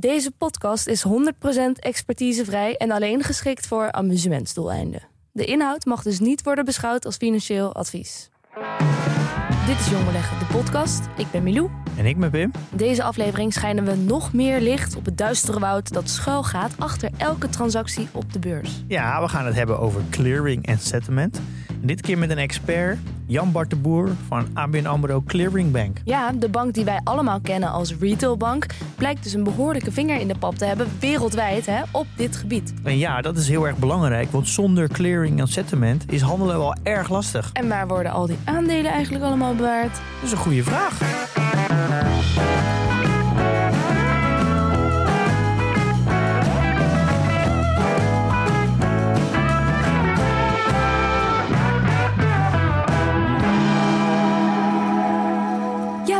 Deze podcast is 100% expertisevrij en alleen geschikt voor amusementsdoeleinden. De inhoud mag dus niet worden beschouwd als financieel advies. Dit is Jong Beleggen, de podcast. Ik ben Milou. En ik ben Pim. Deze aflevering schijnen we nog meer licht op het duistere woud dat schuil gaat achter elke transactie op de beurs. Ja, we gaan het hebben over clearing en settlement. Dit keer met een expert, Jan Bart de Boer van ABN AMRO Clearing Bank. Ja, de bank die wij allemaal kennen als retailbank blijkt dus een behoorlijke vinger in de pap te hebben wereldwijd hè, op dit gebied. En ja, dat is heel erg belangrijk, want zonder clearing en settlement is handelen wel erg lastig. En waar worden al die aandelen eigenlijk allemaal bewaard? Dat is een goede vraag.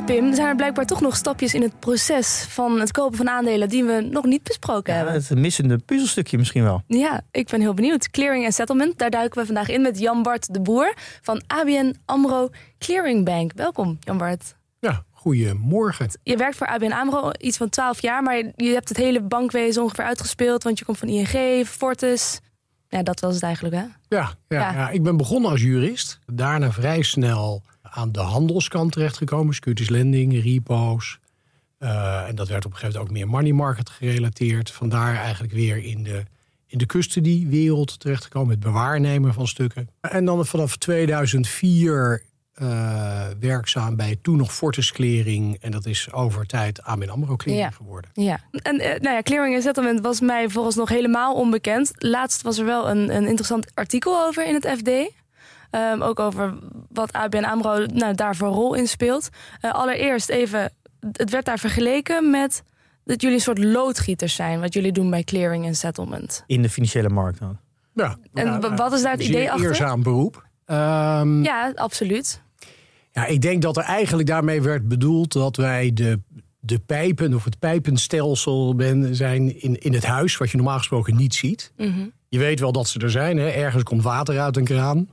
Pim, er zijn er blijkbaar toch nog stapjes in het proces van het kopen van aandelen die we nog niet besproken Ja, hebben. het missende puzzelstukje misschien wel. Ja, ik ben heel benieuwd. Clearing en settlement, daar duiken we vandaag in met Jan Bart de Boer van ABN AMRO Clearing Bank. Welkom, Jan Bart. Ja, goedemorgen. Je werkt voor ABN AMRO iets van 12 jaar, maar je hebt het hele bankwezen ongeveer uitgespeeld, want je komt van ING, Fortis. Ja, dat was het eigenlijk, hè? Ja, ja, Ja. ja. ik ben begonnen als jurist. Daarna vrij snel aan de handelskant terechtgekomen. Securities lending, repo's. Eh, en dat werd op een gegeven moment ook meer money market gerelateerd. Vandaar eigenlijk weer in de, in de custody-wereld terechtgekomen. Het bewaarnemen van stukken. En dan vanaf 2004 eh, werkzaam bij toen nog Fortis Clearing. En dat is over tijd ABN AMRO Clearing Ja. geworden. Ja. En eh, nou ja, clearing en settlement was mij vooralsnog helemaal onbekend. Laatst was er wel een, een interessant artikel over in het FD. Ehm, ook over wat ABN AMRO nou, daar voor rol in speelt. Eh, allereerst even, het werd daar vergeleken met dat jullie een soort loodgieters zijn. Wat jullie doen bij clearing en settlement. In de financiële markt dan. Ja, En wat is daar het zeer idee achter? Eerzaam beroep. Ehm, Ja, absoluut. Ja, ik denk dat er eigenlijk daarmee werd bedoeld dat wij de, de pijpen of het pijpenstelsel ben, zijn in, in het huis, wat je normaal gesproken niet ziet. Mhm. Je weet wel dat ze er zijn. Hè? Ergens komt water uit een kraan.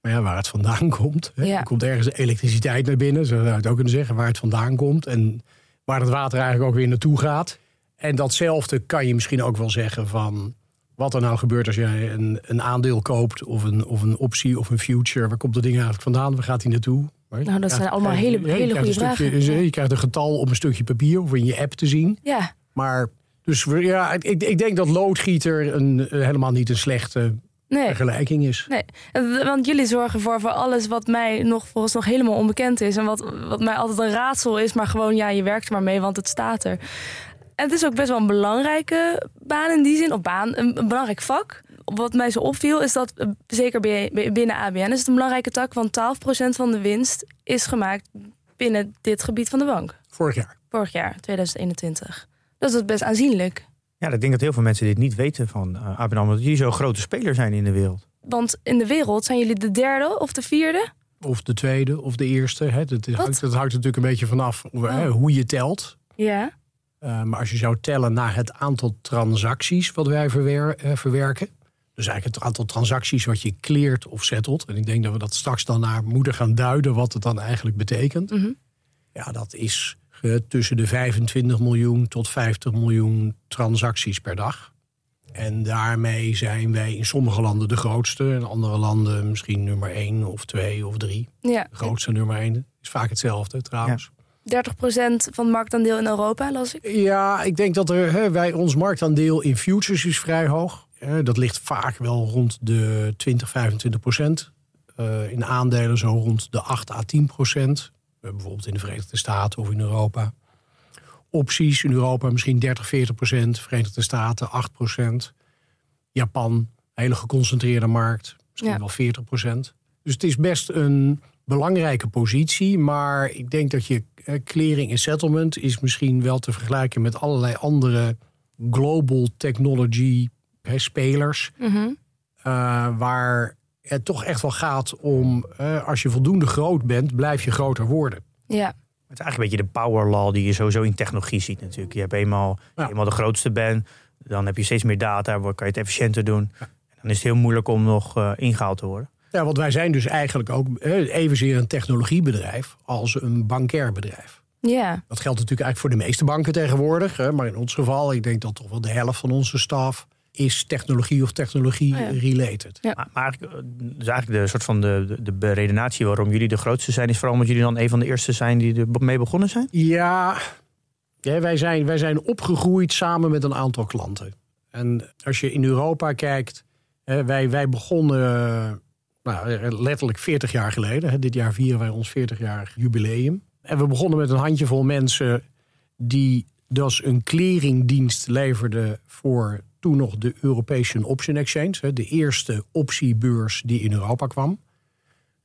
Maar ja, waar het vandaan komt. Hè? Ja. Er komt ergens elektriciteit naar binnen. Zo zou je het ook kunnen zeggen. Waar het vandaan komt. En waar het water eigenlijk ook weer naartoe gaat. En datzelfde kan je misschien ook wel zeggen van... wat er nou gebeurt als jij een, een aandeel koopt... Of een, of een optie of een future. Waar komt dat ding eigenlijk vandaan? Waar gaat hij naartoe? Nou, dat zijn allemaal hele- hele krijgt goede stukje- vragen. Je krijgt een getal op een stukje papier of in je app te zien. Ja, Maar dus ja, ik, ik denk dat loodgieter een, helemaal niet een slechte nee. vergelijking is. Nee, want jullie zorgen voor, voor alles wat mij nog volgens nog helemaal onbekend is. En wat, wat mij altijd een raadsel is, maar gewoon ja, je werkt er maar mee, want het staat er. En het is ook best wel een belangrijke baan in die zin, of baan, een, een belangrijk vak. Wat mij zo opviel is dat, eh, zeker binnen ABN, is het een belangrijke tak, want 12% van de winst is gemaakt binnen dit gebied van de bank. Vorig jaar. Vorig jaar, 2021. Dat is best aanzienlijk. Ja, ik denk dat heel veel mensen dit niet weten van uh, ABN AMRO. Dat jullie zo'n grote speler zijn in de wereld. Want in de wereld zijn jullie de derde of de vierde? Of de tweede of de eerste. Hè. Dat, hangt, dat hangt natuurlijk een beetje vanaf hoe- hè, Oh. hoe je telt. Ja. Eh, maar als je zou tellen naar het aantal transacties wat wij verwer- eh, verwerken. Dus eigenlijk het aantal transacties wat je cleart of settelt. En ik denk dat we dat straks dan naar moeten gaan duiden wat het dan eigenlijk betekent. Mhm. Ja, dat is eh, tussen de 25 miljoen tot 50 miljoen transacties per dag. En daarmee zijn wij in sommige landen de grootste. In andere landen misschien nummer 1 of 2 of 3. Ja. De grootste nummer 1 is vaak hetzelfde trouwens. 30% van het marktaandeel in Europa, las ik. Ja, ik denk dat er, hè, wij, ons marktaandeel in futures is vrij hoog. Hè, dat ligt vaak wel rond de 20, 25 procent. Eh, in aandelen zo rond de 8 à 10 procent. Eh, bijvoorbeeld in de Verenigde Staten of in Europa. Opties in Europa misschien 30, 40 procent. Verenigde Staten 8 procent. Japan, hele geconcentreerde markt. Misschien Ja. wel 40 procent. Dus het is best een belangrijke positie. Maar ik denk dat je eh, clearing en settlement is misschien wel te vergelijken met allerlei andere global technology hè, spelers. Eh, waar het toch echt wel gaat om, eh, als je voldoende groot bent, blijf je groter worden. Ja. Het is eigenlijk een beetje de power law die je sowieso in technologie ziet natuurlijk. Je hebt eenmaal, Ja. eenmaal de grootste bent, dan heb je steeds meer data, kan je het efficiënter doen. En dan is het heel moeilijk om nog eh, ingehaald te worden. Ja, want wij zijn dus eigenlijk ook eh, evenzeer een technologiebedrijf als een bankair bedrijf. Ja. Dat geldt natuurlijk eigenlijk voor de meeste banken tegenwoordig. Hè, maar in ons geval, ik denk dat toch wel de helft van onze staf is technologie of technologie Oh ja. related. Ja. Maar, maar eigenlijk, eh, dus eigenlijk de soort van de, de, de redenatie waarom jullie de grootste zijn, is vooral omdat jullie dan een van de eerste zijn die er mee begonnen zijn? Ja, ja, wij, zijn, wij zijn opgegroeid samen met een aantal klanten. En als je in Europa kijkt, hè, wij, wij begonnen nou, letterlijk 40 jaar geleden. Hè, dit jaar vieren wij ons 40-jarig jubileum. En we begonnen met een handjevol mensen die dus een clearingdienst leverden voor toen nog de European Option Exchange. hè, De eerste optiebeurs die in Europa kwam.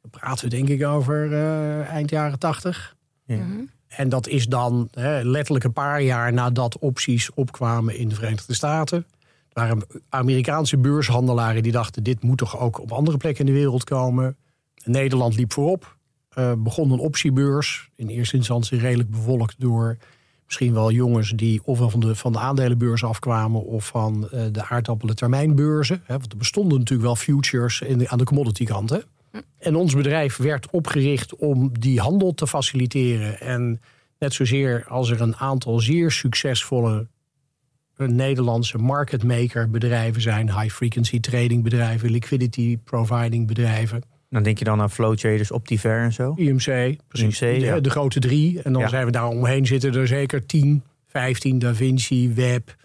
Dan praten we denk ik over eh, eind jaren 80. Ja. Mhm. En dat is dan hè, letterlijk een paar jaar nadat opties opkwamen in de Verenigde Staten. Er waren Amerikaanse beurshandelaren die dachten: dit moet toch ook op andere plekken in de wereld komen. Nederland liep voorop. eh, begon een optiebeurs. In eerste instantie redelijk bevolkt door misschien wel jongens die ofwel van de, van de aandelenbeurs afkwamen of van eh, de aardappelen termijnbeurzen. Hè, want er bestonden natuurlijk wel futures in de, aan de commodity kant. Hè. En ons bedrijf werd opgericht om die handel te faciliteren. En net zozeer als er een aantal zeer succesvolle eh, Nederlandse market maker bedrijven zijn, high frequency trading bedrijven, liquidity providing bedrijven, Dan denk je dan aan flow traders, Optiver en zo. IMC, precies, IMC, de, ja. de grote drie. En dan Ja. zijn we daar omheen zitten er zeker 10, 15, Da Vinci, Web,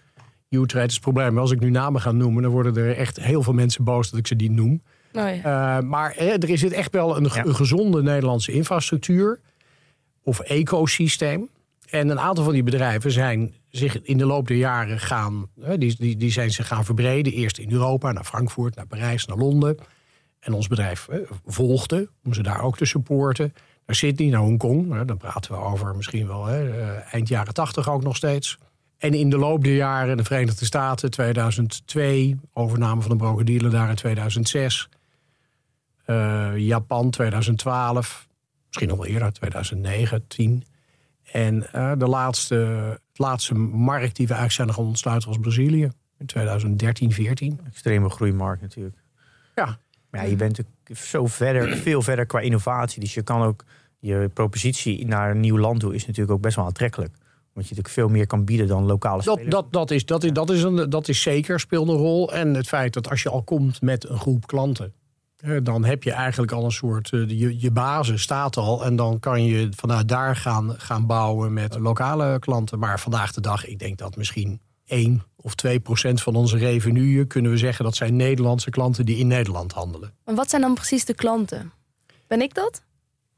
U-Trade. Het is het probleem, als ik nu namen ga noemen, dan worden er echt heel veel mensen boos dat ik ze niet noem. Oh ja. Uh, maar eh, er is echt wel een, Ja. een gezonde Nederlandse infrastructuur of ecosysteem. En een aantal van die bedrijven zijn zich in de loop der jaren gaan, eh, die, die, die zijn zich gaan verbreden. Eerst in Europa, naar Frankfurt, naar Parijs, naar Londen. En ons bedrijf eh, volgde om ze daar ook te supporten. Naar Sydney, naar Hongkong. Eh, dan praten we over misschien wel eh, eind jaren tachtig ook nog steeds. En in de loop der jaren de Verenigde Staten, 2002, overname van de broker-dealer daar in 2006. Eh, Japan 2012, misschien nog wel eerder, 2009, 10. En de laatste, het laatste markt die we eigenlijk zijn gaan ontsluiten was Brazilië. In 2013, 14. Extreme groeimarkt natuurlijk. Ja. Maar ja, je bent natuurlijk zo verder, veel verder qua innovatie. Dus je kan ook je propositie naar een nieuw land toe is natuurlijk ook best wel aantrekkelijk. Want je natuurlijk veel meer kan bieden dan lokale Dat, spelers. dat, dat, is, dat, is, dat, is een, dat is zeker, speelt een rol. En het feit dat als je al komt met een groep klanten... dan heb je eigenlijk al een soort... eh, je, je basis staat al. En dan kan je vanuit daar gaan, gaan bouwen met lokale klanten. Maar vandaag de dag, ik denk dat misschien 1 of 2 procent van onze revenue... kunnen we zeggen dat zijn Nederlandse klanten die in Nederland handelen. Maar wat zijn dan precies de klanten? Ben ik dat?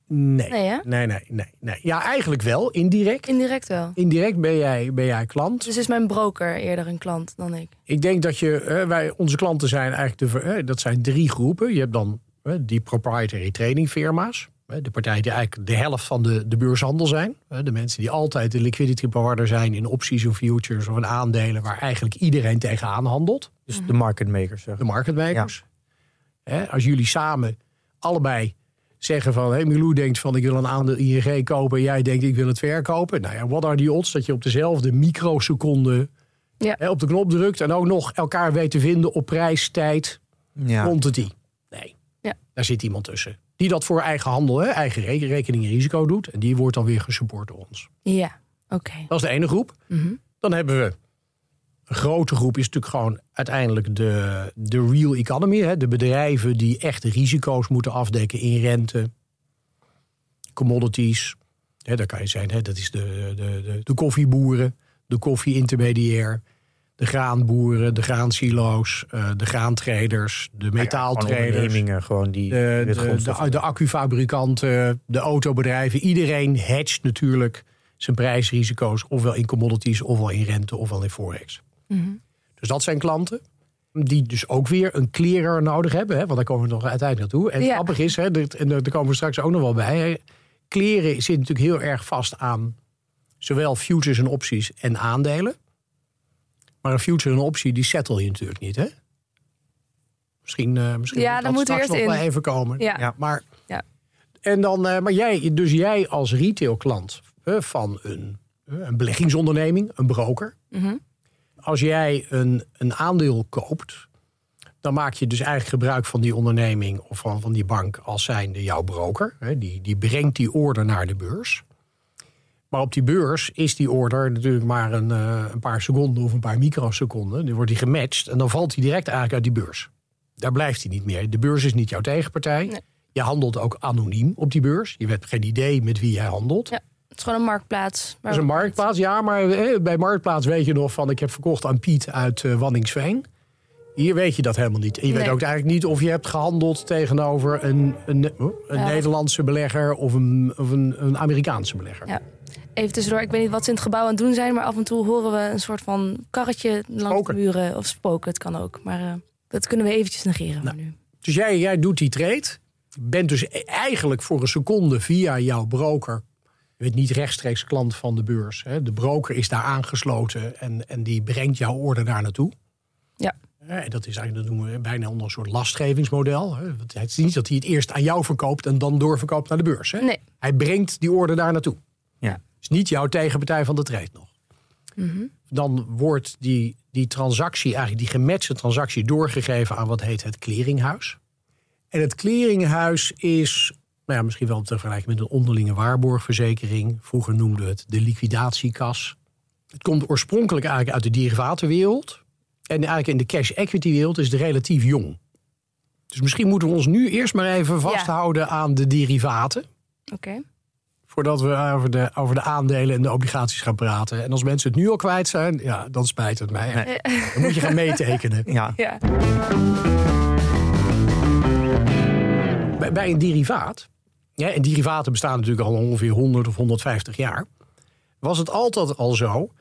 Nee, Nee, nee, nee, nee, nee. Ja, eigenlijk wel, indirect. Indirect wel. Indirect ben jij, ben jij klant. Dus is mijn broker eerder een klant dan ik? Ik denk dat je, wij, onze klanten zijn eigenlijk de, dat zijn drie groepen. Je hebt dan die proprietary trading firma's. De partijen die eigenlijk de helft van de, de beurshandel zijn. De mensen die altijd de liquidity provider zijn in opties of futures of in aandelen waar eigenlijk iedereen tegenaan handelt. Dus de market makers. Zeg. De market makers. Hè, Als jullie samen allebei zeggen van... Hey, Milou denkt van ik wil een aandeel ING kopen... en jij denkt ik wil het verkopen. Nou ja, wat are die odds dat je op dezelfde microseconde... Ja. hè, op de knop drukt en ook nog elkaar weet te vinden op prijs, tijd, Ja. quantity. Nee, Ja. daar zit iemand tussen. Die dat voor eigen handel, hè, eigen re- rekening en risico doet. En die wordt dan weer gesupport door ons. Ja, oké. Dat is de ene groep. Mhm. Dan hebben we een grote groep, is natuurlijk gewoon uiteindelijk de, de real economy. Hè? De bedrijven die echt risico's moeten afdekken in rente, commodities. Hè, daar kan je zijn, hè? dat is de, de, de, de koffieboeren, de koffie-intermediair, de graanboeren, de graansilo's, eh, de graantraders, de Gewoon metaaltraders. ondernemingen gewoon die De, de, de, de accufabrikanten, de autobedrijven. Iedereen hedgt natuurlijk zijn prijsrisico's. Ofwel in commodities, ofwel in rente, ofwel in forex. Mhm. Dus dat zijn klanten. Die dus ook weer een clearer nodig hebben. Hè? Want daar komen we nog uiteindelijk naartoe. En het Ja. grappig is, hè, dit- en daar komen we straks ook nog wel bij. Hè? Kleren zit natuurlijk heel erg vast aan zowel futures en opties en aandelen. Maar een future en een optie, die settle je natuurlijk niet, hè? Misschien, eh misschien Ja, moet dat moeten we straks nog in. wel even komen. Ja. Ja. Maar, Ja. en dan, eh, maar jij, dus jij als retailklant eh, van een, eh, een beleggingsonderneming, een broker. Mhm. Als jij een, een aandeel koopt, dan maak je dus eigenlijk gebruik van die onderneming of van, van die bank als zijnde jouw broker. Hè, Die, die brengt die order naar de beurs. Maar op die beurs is die order natuurlijk maar een, eh, een paar seconden of een paar microseconden. Dan wordt die gematcht en dan valt hij direct eigenlijk uit die beurs. Daar blijft hij niet meer. De beurs is niet jouw tegenpartij. Nee. Je handelt ook anoniem op die beurs. Je hebt geen idee met wie jij handelt. Ja. Het is gewoon een marktplaats. Dat is een marktplaats, ja, maar eh, bij marktplaats weet je nog van... ik heb verkocht aan Piet uit eh Wanningsveen. Hier weet je dat helemaal niet. En je weet ook eigenlijk niet of je hebt gehandeld tegenover een, een, een Ja. Nederlandse belegger... of een, of een, een Amerikaanse belegger. Ja. Even tussendoor, ik weet niet wat ze in het gebouw aan het doen zijn... maar af en toe horen we een soort van karretje langs Spoken. de muren. Of spoken, het kan ook. Maar eh, dat kunnen we eventjes negeren Nou. voor nu. Dus jij, jij doet die trade. Bent dus e- eigenlijk voor een seconde via jouw broker... je bent niet rechtstreeks klant van de beurs. Hè. De broker is daar aangesloten en, en die brengt jouw order daar naartoe. Ja. En dat is eigenlijk, dat noemen we bijna onder een soort lastgevingsmodel. Het is niet dat hij het eerst aan jou verkoopt en dan doorverkoopt naar de beurs. Hè. Nee. Hij brengt die order daar naartoe. Is niet jouw tegenpartij van de trade nog. Dan wordt die, die transactie, eigenlijk die gematchte transactie, doorgegeven aan wat heet het clearinghuis. En het clearinghuis is nou ja, misschien wel te vergelijken met een onderlinge waarborgverzekering. Vroeger noemden we het de liquidatiekas. Het komt oorspronkelijk eigenlijk uit de derivatenwereld. En eigenlijk in de cash equity wereld is het relatief jong. Dus misschien moeten we ons nu eerst maar even vasthouden aan de derivaten. Oké. Voordat we over de, over de aandelen en de obligaties gaan praten. En als mensen het nu al kwijt zijn, ja, dan spijt het mij. Nee. Dan moet je gaan meetekenen. Ja. Ja. Bij, bij een derivaat, ja, en derivaten bestaan natuurlijk al ongeveer 100 of 150 jaar, was het altijd al zo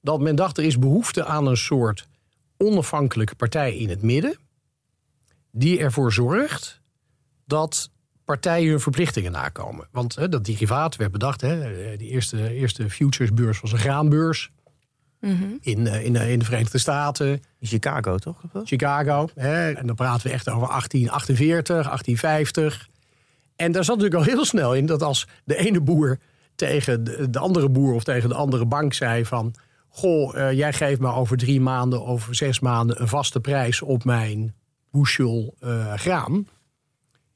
dat men dacht er is behoefte aan een soort onafhankelijke partij in het midden, die ervoor zorgt dat partijen hun verplichtingen nakomen. Want hè, dat derivaat werd bedacht, hè, de eerste, eerste futuresbeurs was een graanbeurs in, eh, in, eh, in de Verenigde Staten. In Chicago, toch? Chicago. Hè? En dan praten we echt over 1848, 1850. En daar zat natuurlijk al heel snel in dat als de ene boer tegen de, de andere boer of tegen de andere bank zei van... Goh, eh, jij geeft me over drie maanden, over zes maanden een vaste prijs op mijn bushel eh, graan.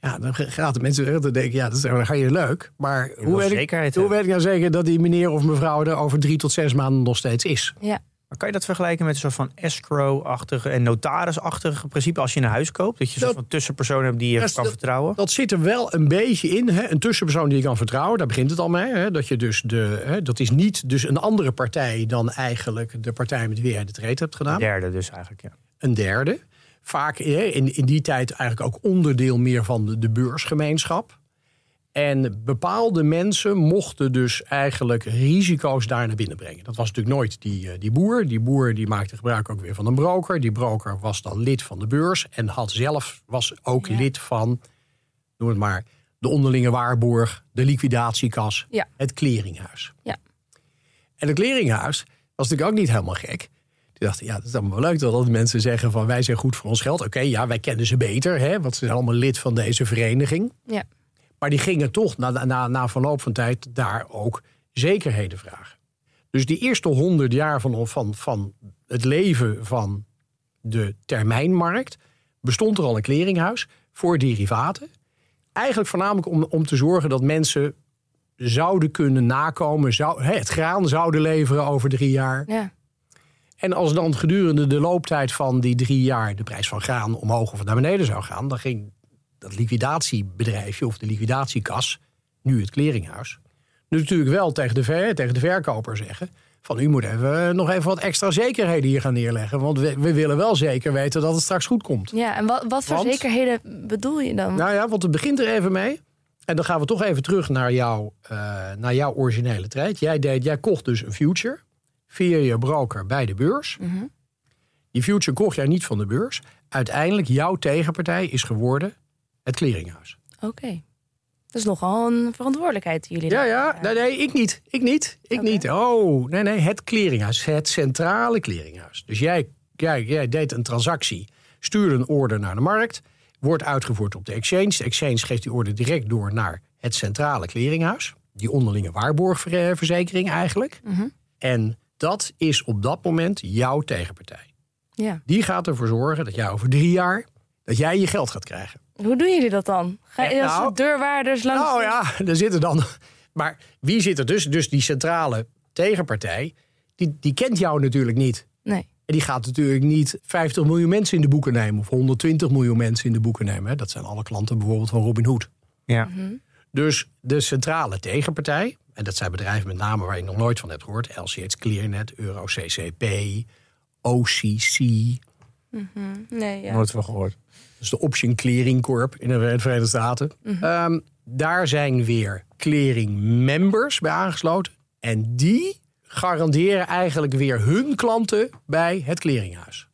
Ja, dan gaat de mensen dan denken, ja, dat is, dan ga je leuk. Maar hoe weet, ik, hoe weet ik nou zeker dat die meneer of mevrouw er over drie tot zes maanden nog steeds is? Ja. Maar kan je dat vergelijken met een soort van escrow-achtige en notaris-achtige principe als je een huis koopt? Dat je een soort Dat- van tussenpersoon hebt die je kan vertrouwen? Dat zit er wel een beetje in. Hè? Een tussenpersoon die je kan vertrouwen, daar begint het al mee. Hè? Dat, je dus de, hè, dat is niet dus een andere partij dan eigenlijk de partij met wie jij de trade hebt gedaan. Derde dus eigenlijk, ja. Een derde. Vaak in, in die tijd eigenlijk ook onderdeel meer van de, de beursgemeenschap. En bepaalde mensen mochten dus eigenlijk risico's daar naar binnen brengen. Dat was natuurlijk nooit die, eh, die boer. Die boer die maakte gebruik ook weer van een broker. Die broker was dan lid van de beurs en had zelf was ook Ja. lid van, noem het maar, de onderlinge waarborg, de liquidatiekas, Ja. het clearinghuis. Ja. En het clearinghuis was natuurlijk ook niet helemaal gek. Die dachten, ja, dat is allemaal wel leuk dat mensen zeggen van wij zijn goed voor ons geld. Oké, ja, wij kennen ze beter, hè, want ze zijn allemaal lid van deze vereniging. Ja. Maar die gingen toch na, na, na verloop van tijd daar ook zekerheden vragen. Dus die eerste honderd jaar van, van, van het leven van de termijnmarkt bestond er al een clearinghuis voor derivaten. Eigenlijk voornamelijk om, om te zorgen dat mensen zouden kunnen nakomen, zou, hè, het graan zouden leveren over drie jaar. Ja. En als dan gedurende de looptijd van die drie jaar de prijs van graan omhoog of naar beneden zou gaan, dan ging dat liquidatiebedrijfje of de liquidatiekas, nu het clearinghuis, nu natuurlijk wel tegen de, ver, tegen de verkoper zeggen: van u moet even, nog even wat extra zekerheden hier gaan neerleggen, want we, we willen wel zeker weten dat het straks goed komt. ja, en wat, wat voor Want- zekerheden bedoel je dan? Nou ja, want het begint er even mee. En dan gaan we toch even terug naar, jouw eh, naar jouw originele trade. Jij, deed, jij kocht dus een future via je broker bij de beurs. Mhm. Die future kocht jij niet van de beurs. Uiteindelijk, jouw tegenpartij is geworden het clearinghuis. Oké. Dat is nogal een verantwoordelijkheid die jullie Ja, ja. Nee, nee, ik niet. Ik niet. Ik niet. Oh, nee, nee. Het clearinghuis. Het centrale clearinghuis. Dus jij, jij, jij deed een transactie. Stuurde een order naar de markt. Wordt uitgevoerd op de exchange. De exchange geeft die order direct door naar het centrale clearinghuis. Die onderlinge waarborgverzekering eigenlijk. Mhm. En dat is op dat moment jouw tegenpartij. Ja. Die gaat ervoor zorgen dat jij over drie jaar... dat jij je geld gaat krijgen. Hoe doen jullie dat dan? Ga je als nou- deurwaarders langs... Nou ja, daar zitten dan. Maar wie zit er dus? Dus die centrale tegenpartij, die, die kent jou natuurlijk niet. Nee. En die gaat natuurlijk niet 50 miljoen mensen in de boeken nemen of 120 miljoen mensen in de boeken nemen. hè. Dat zijn alle klanten bijvoorbeeld van Robin Hood. Ja. Dus de centrale tegenpartij, en dat zijn bedrijven met name waar je nog nooit van hebt gehoord: LCH Clearnet, EuroCCP, OCC, Nee, ja. Nooit van gehoord. dus de Option Clearing Corp in de Verenigde Staten. Ehm, daar zijn weer clearing members bij aangesloten. En die garanderen eigenlijk weer hun klanten bij het clearinghuis.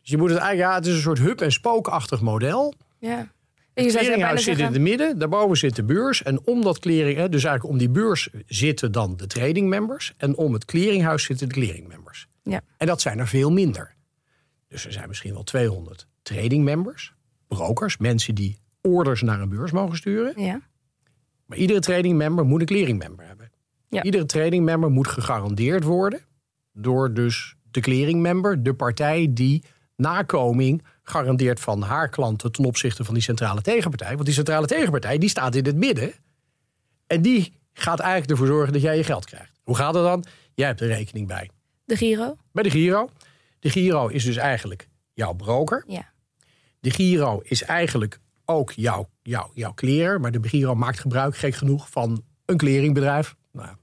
Dus je moet het eigenlijk, ja, het is een soort hub- en spookachtig model. ja. Het clearinghuis zit in het midden, daarboven zit de beurs. En om dat clearing, dus eigenlijk om die beurs zitten dan de trading members. En om het clearinghuis zitten de clearing members. Ja. En dat zijn er veel minder. Dus er zijn misschien wel 200 trading members, brokers, mensen die orders naar een beurs mogen sturen. Ja. Maar iedere trading member moet een clearing member hebben. Ja. Iedere trading member moet gegarandeerd worden door dus de clearing member, de partij die nakoming garandeert van haar klanten ten opzichte van die centrale tegenpartij. Want die centrale tegenpartij die staat in het midden en die gaat eigenlijk ervoor zorgen dat jij je geld krijgt. Hoe gaat het dan? Jij hebt er rekening bij. De Giro? Bij de Giro. De Giro is dus eigenlijk jouw broker. Ja. De Giro is eigenlijk ook jouw, jouw, jouw clearer. Maar de Giro maakt gebruik, gek genoeg, van een clearingbedrijf. Nou,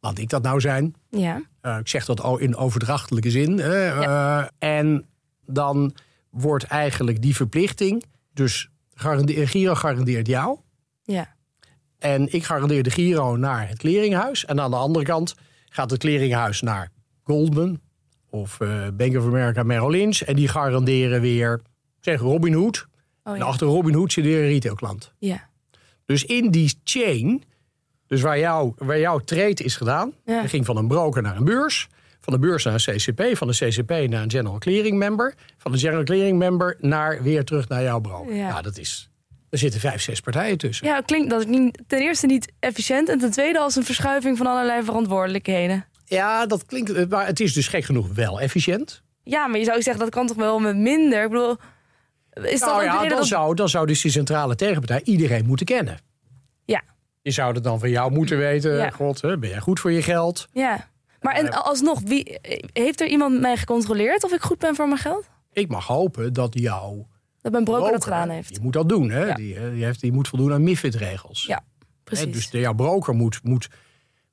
laat ik dat nou zijn. Ja. Eh, ik zeg dat o- in overdrachtelijke zin. hè. Eh, en dan wordt eigenlijk die verplichting... Dus garande- Giro garandeert jou. Ja. En ik garandeer de Giro naar het clearinghuis. En aan de andere kant gaat het clearinghuis naar Goldman of eh, Bank of America Merrill Lynch. En die garanderen weer, zeg Robin Hood. Oh En ja. achter Robin Hood zit weer een retailklant. Ja. Dus in die chain, dus waar, jou, waar jouw trade is gedaan... Ja. ging van een broker naar een beurs... van de beurs naar een CCP, van de CCP naar een General Clearing Member... van de General Clearing Member naar, weer terug naar jouw broker. Ja. Ja, dat is... Er zitten vijf, zes partijen tussen. Ja, klinkt dat niet, ten eerste niet efficiënt en ten tweede als een verschuiving van allerlei verantwoordelijkheden. Ja, dat klinkt. Maar het is dus gek genoeg wel efficiënt. Ja, maar je zou zeggen dat kan toch wel met minder. Ik bedoel, is dat nou ja, dan dat... zou, dan zou dus die centrale tegenpartij iedereen moeten kennen. Ja, Je zou het dan van jou moeten weten. Ja. God, ben jij goed voor je geld? ja. Maar en alsnog, wie, heeft er iemand mij gecontroleerd of ik goed ben voor mijn geld? Ik mag hopen dat jouw Dat mijn broker dat gedaan heeft. Die moet dat doen, hè? Ja. Die, eh, die, heeft, die moet voldoen aan MIFID-regels. Ja, precies. Hè, Dus de, jouw broker moet, moet,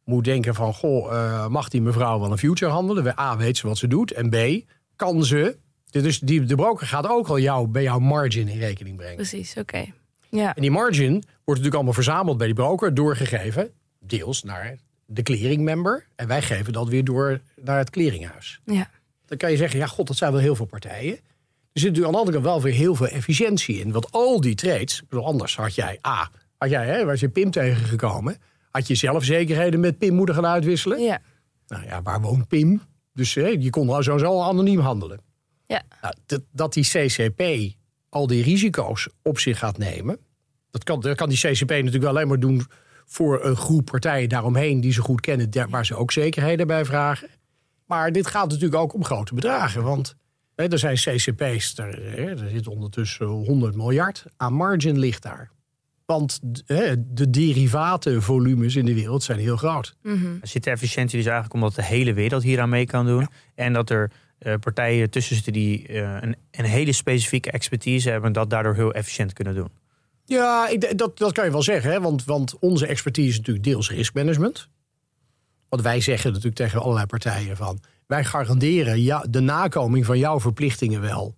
moet denken van... Goh, eh, mag die mevrouw wel een future handelen? A, weet ze wat ze doet. En B, kan ze... Dus die, de broker gaat ook al jou, bij jouw margin in rekening brengen. Precies, oké. Ja, En die margin wordt natuurlijk allemaal verzameld bij die broker, doorgegeven, deels naar de clearing member. En wij geven dat weer door naar het clearinghuis. ja. Dan kan je zeggen, ja god, dat zijn wel heel veel partijen. Er zit natuurlijk aan de andere kant wel weer heel veel efficiëntie in. Want al die trades, anders had jij, A, had jij, hè, was je PIM tegengekomen, had je zelf zekerheden met PIM moeten gaan uitwisselen. ja. Nou ja, waar woont PIM? Dus hè, je kon nou sowieso anoniem handelen. ja. Nou, dat, dat die CCP al die risico's op zich gaat nemen. Dat kan, dat kan die CCP natuurlijk alleen maar doen voor een groep partijen daaromheen die ze goed kennen, waar ze ook zekerheden bij vragen. Maar dit gaat natuurlijk ook om grote bedragen. Want hè, er zijn CCP's, er, hè, er zit ondertussen 100 miljard aan margin ligt daar. Want hè, de derivatenvolumes in de wereld zijn heel groot. Er zit de efficiëntie dus eigenlijk omdat de hele wereld hier aan mee kan doen. En dat er eh, partijen tussen zitten die eh, een, een hele specifieke expertise hebben... en dat daardoor heel efficiënt kunnen doen. Ja, ik, dat, dat kan je wel zeggen. Hè? Want, want onze expertise is natuurlijk deels riskmanagement. Want wij zeggen natuurlijk tegen allerlei partijen van... wij garanderen ja, de nakoming van jouw verplichtingen wel...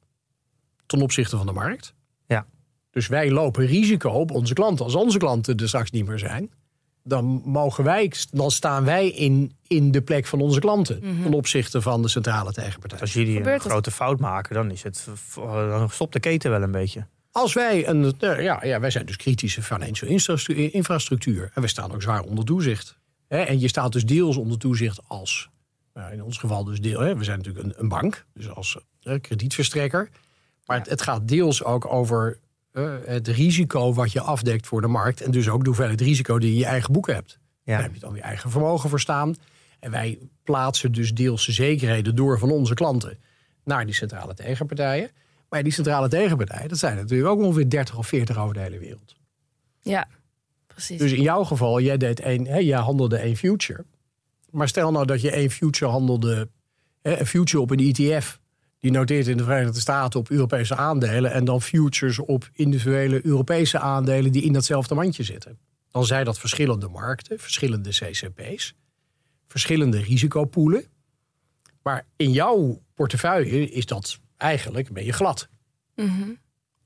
ten opzichte van de markt. Ja. Dus wij lopen risico op onze klanten. Als onze klanten er straks niet meer zijn... dan, mogen wij, dan staan wij in, in de plek van onze klanten... ten opzichte van de centrale tegenpartij. Als jullie een grote fout maken, dan, is het, dan stopt de keten wel een beetje. Als wij een. eh, ja, ja, wij zijn dus kritische infrastru- infrastructuur. En we staan ook zwaar onder toezicht. En je staat dus deels onder toezicht als. nou, in ons geval dus deel. We zijn natuurlijk een, bank, dus als kredietverstrekker. Maar het, het gaat deels ook over eh, het risico wat je afdekt voor de markt. En dus ook de hoeveelheid risico die je in je eigen boeken hebt. Ja. Daar heb je dan je eigen vermogen voor staan. En wij plaatsen dus deels de zekerheden door van onze klanten naar die centrale tegenpartijen. Maar die centrale tegenpartijen, dat zijn natuurlijk ook ongeveer 30 of 40 over de hele wereld. Ja, precies. Dus in jouw geval, jij, deed één, hè, jij handelde één future. Maar stel nou dat je één future handelde, hè, een future op een ETF. Die noteert in de Verenigde Staten op Europese aandelen. En dan futures op individuele Europese aandelen die in datzelfde mandje zitten. Dan zijn dat verschillende markten, verschillende CCP's, verschillende risicopoelen. Maar in jouw portefeuille is dat eigenlijk, ben je glad.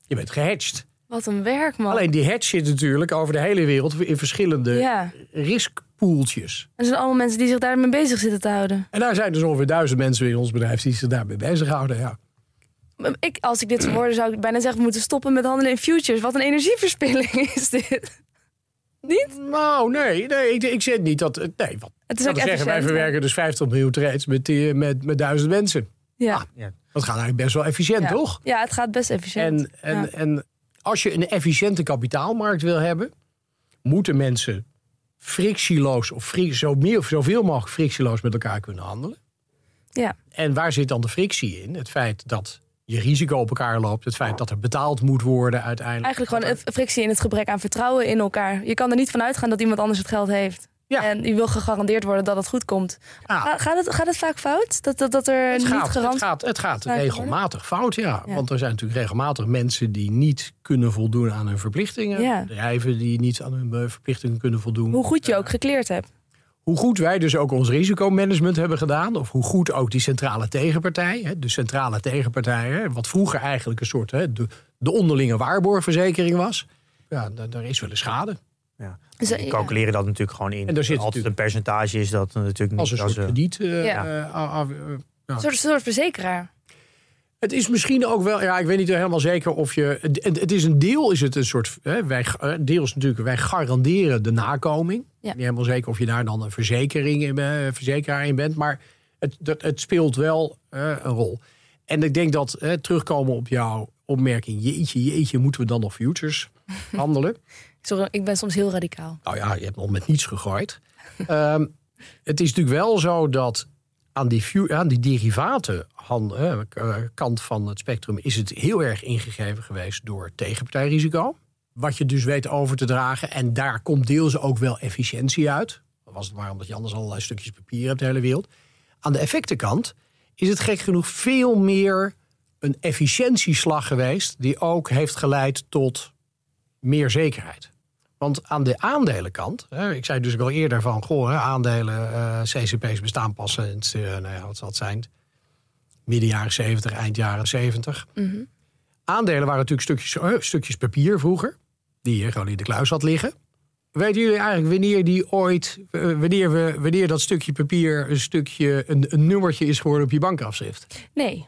Je bent gehedged. Wat een werk, man. Alleen die hedge zit natuurlijk over de hele wereld in verschillende Ja. riskpoeltjes. Er zijn allemaal mensen die zich daarmee bezig zitten te houden. En daar zijn dus ongeveer duizend mensen in ons bedrijf die zich daarmee bezighouden. Ja. Ik, als ik dit zou hoorde, zou ik bijna zeggen... we moeten stoppen met handelen in futures. Wat een energieverspilling is dit. Niet? Nou, nee, nee ik, ik zeg niet dat. Nee, wat, Het is ook zeggen, wij verwerken dus 50 miljoen trades met, die- met, met duizend mensen. Ja. Ah, Dat gaat eigenlijk best wel efficiënt, ja. toch? Ja, het gaat best efficiënt. En, en, Ja. en als je een efficiënte kapitaalmarkt wil hebben, moeten mensen frictieloos of zo meer, zoveel mogelijk frictieloos met elkaar kunnen handelen. ja. En waar zit dan de frictie in? Het feit dat je risico op elkaar loopt, het feit dat er betaald moet worden uiteindelijk. Eigenlijk gewoon een frictie in het gebrek aan vertrouwen in elkaar. Je kan er niet van uitgaan dat iemand anders het geld heeft. Ja. En je wil gegarandeerd worden dat het goed komt. Ja. Gaat, het, gaat het vaak fout? Dat, dat, dat er Het niet gaat, garant... het gaat, het gaat regelmatig fout, ja. Ja. Want er zijn natuurlijk regelmatig mensen die niet kunnen voldoen aan hun verplichtingen. Ja. Bedrijven die niet aan hun eh, verplichtingen kunnen voldoen. Hoe goed je ook gekleerd hebt. Hoe goed wij dus ook ons risicomanagement hebben gedaan. Of hoe goed ook die centrale tegenpartij. De centrale tegenpartij. Wat vroeger eigenlijk een soort de, de onderlinge waarborgverzekering was. Ja, daar, daar is wel eens schade. Ja. Die calculeren dat natuurlijk gewoon in. En daar zit Altijd natuurlijk- een percentage is dat natuurlijk niet. Als een soort krediet. eh, Ja. eh, eh, ja. Een soort, soort verzekeraar. Het is misschien ook wel, ja, ik weet niet helemaal zeker of je. Het, het is een deel, is het een soort. Hè, wij, deels natuurlijk, wij garanderen de nakoming. Ja. Niet helemaal zeker of je daar dan een verzekering in, verzekeraar in bent, maar het, het speelt wel een rol. En ik denk dat terugkomen op jouw opmerking, jeetje, jeetje, moeten we dan nog futures handelen? Ik ben soms heel radicaal. Nou ja, je hebt nog met niets gegooid. Ehm, het is natuurlijk wel zo dat aan die, aan die derivaten eh, kant van het spectrum is het heel erg ingegeven geweest door tegenpartijrisico. Wat je dus weet over te dragen. En daar komt deels ook wel efficiëntie uit. Dat was het maar omdat je anders allerlei stukjes papier hebt de hele wereld. Aan de effectenkant is het gek genoeg veel meer een efficiëntieslag geweest. Die ook heeft geleid tot meer zekerheid. Want aan de aandelenkant, hè, ik zei dus al eerder van, goh, hè, aandelen, eh, CCP's bestaan pas sinds, eh, nou ja, wat zal het zijn, midden jaren 70, eind jaren 70. Aandelen waren natuurlijk stukjes, eh, stukjes papier vroeger, die je gewoon in de kluis had liggen. Weten jullie eigenlijk wanneer die ooit, wanneer, we, wanneer dat stukje papier een stukje, een, een nummertje is geworden op je bankafschrift? Nee.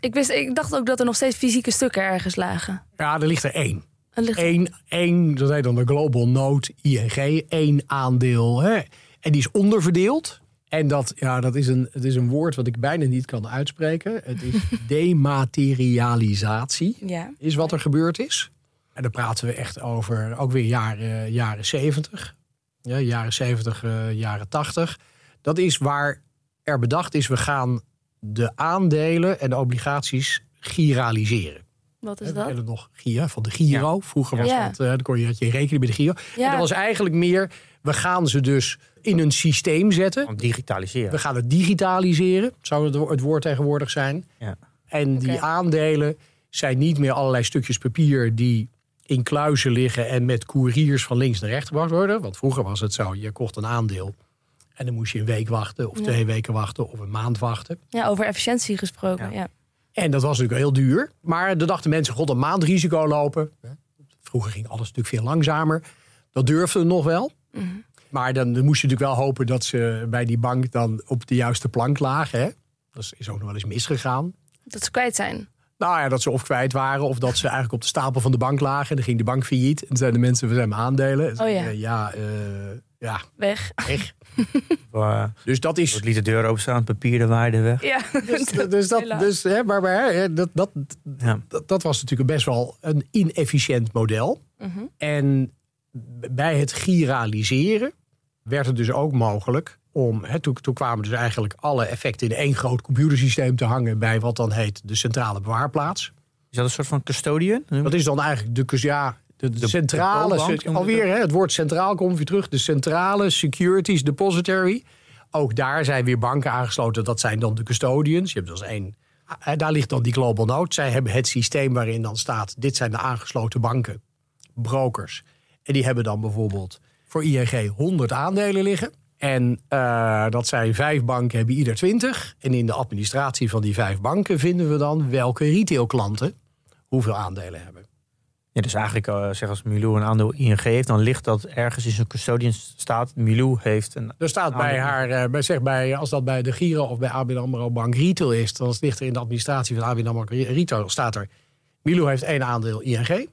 Ik, wist, ik dacht ook dat er nog steeds fysieke stukken ergens lagen. Ja, er ligt er één. Eén, één, dat heet dan de Global Note ING, één aandeel. Hè? En die is onderverdeeld. En dat, ja, dat is een, het is een woord wat ik bijna niet kan uitspreken. Het is dematerialisatie, Ja. is wat er gebeurd is. En dan praten we echt over ook weer jaren, jaren 70. Ja, jaren 70, eh, jaren 80. Dat is waar er bedacht is, we gaan de aandelen en de obligaties giraliseren. Wat is We dat? kennen nog Gia van de Giro. Vroeger was Ja. dat, eh, dan kon je, had je rekening bij de Giro. Ja. En dat was eigenlijk meer, we gaan ze dus in een systeem zetten. Digitaliseren. We gaan het digitaliseren, zou het, wo- het woord tegenwoordig zijn. Ja. En die aandelen zijn niet meer allerlei stukjes papier die in kluizen liggen en met couriers van links naar rechts gebracht worden. Want vroeger was het zo, je kocht een aandeel en dan moest je een week wachten of Ja. twee weken wachten of een maand wachten. Ja, over efficiëntie gesproken. Ja. En dat was natuurlijk heel duur. Maar dan dachten mensen, god, een maand risico lopen. Vroeger ging alles natuurlijk veel langzamer. Dat durfde nog wel. Maar dan moest je natuurlijk wel hopen dat ze bij die bank dan op de juiste plank lagen. Hè? Dat is- ook nog wel eens misgegaan. Dat ze kwijt zijn. Nou ja, dat ze of kwijt waren of dat ze eigenlijk op de stapel van de bank lagen. En dan ging de bank failliet. En toen zeiden de mensen, we zijn mijn aandelen. Oh ja. Ja, eh, ja, Weg. echt. Uh, Dus dat is... het liet de deur openstaan, papier de waarde weg. Ja. Dus, dus dat, Helaas. dus, hè, maar, maar hè, dat, dat, Ja. dat, dat was natuurlijk best wel een inefficiënt model. Mhm. En bij het giraliseren werd het dus ook mogelijk om. Hè, toen, toen kwamen dus eigenlijk alle effecten in één groot computersysteem te hangen bij wat dan heet de centrale bewaarplaats. Is dat een soort van custodian? Dat is dan eigenlijk de, ja, de, centrale. de bank noemde alweer, hè, het woord centraal komt weer terug. De centrale securities depository. Ook daar zijn weer banken aangesloten. Dat zijn dan de custodians. Je hebt dus één. eh, Daar ligt dan die Global Note. Zij hebben het systeem waarin dan staat: dit zijn de aangesloten banken, brokers. En die hebben dan bijvoorbeeld voor ING 100 aandelen liggen. En eh, dat zijn vijf banken, hebben ieder 20. En in de administratie van die vijf banken vinden we dan welke retailklanten hoeveel aandelen hebben. Ja, dus eigenlijk, uh, zeg als Milou een aandeel ING heeft, dan ligt dat ergens in zijn custodian staat. Milou heeft een. Er staat bij haar, eh, bij, zeg bij, als dat bij de Giro of bij ABN AMRO Bank Retail is, dan ligt er in de administratie van ABN AMRO Retail, staat er, Milou heeft één aandeel ING.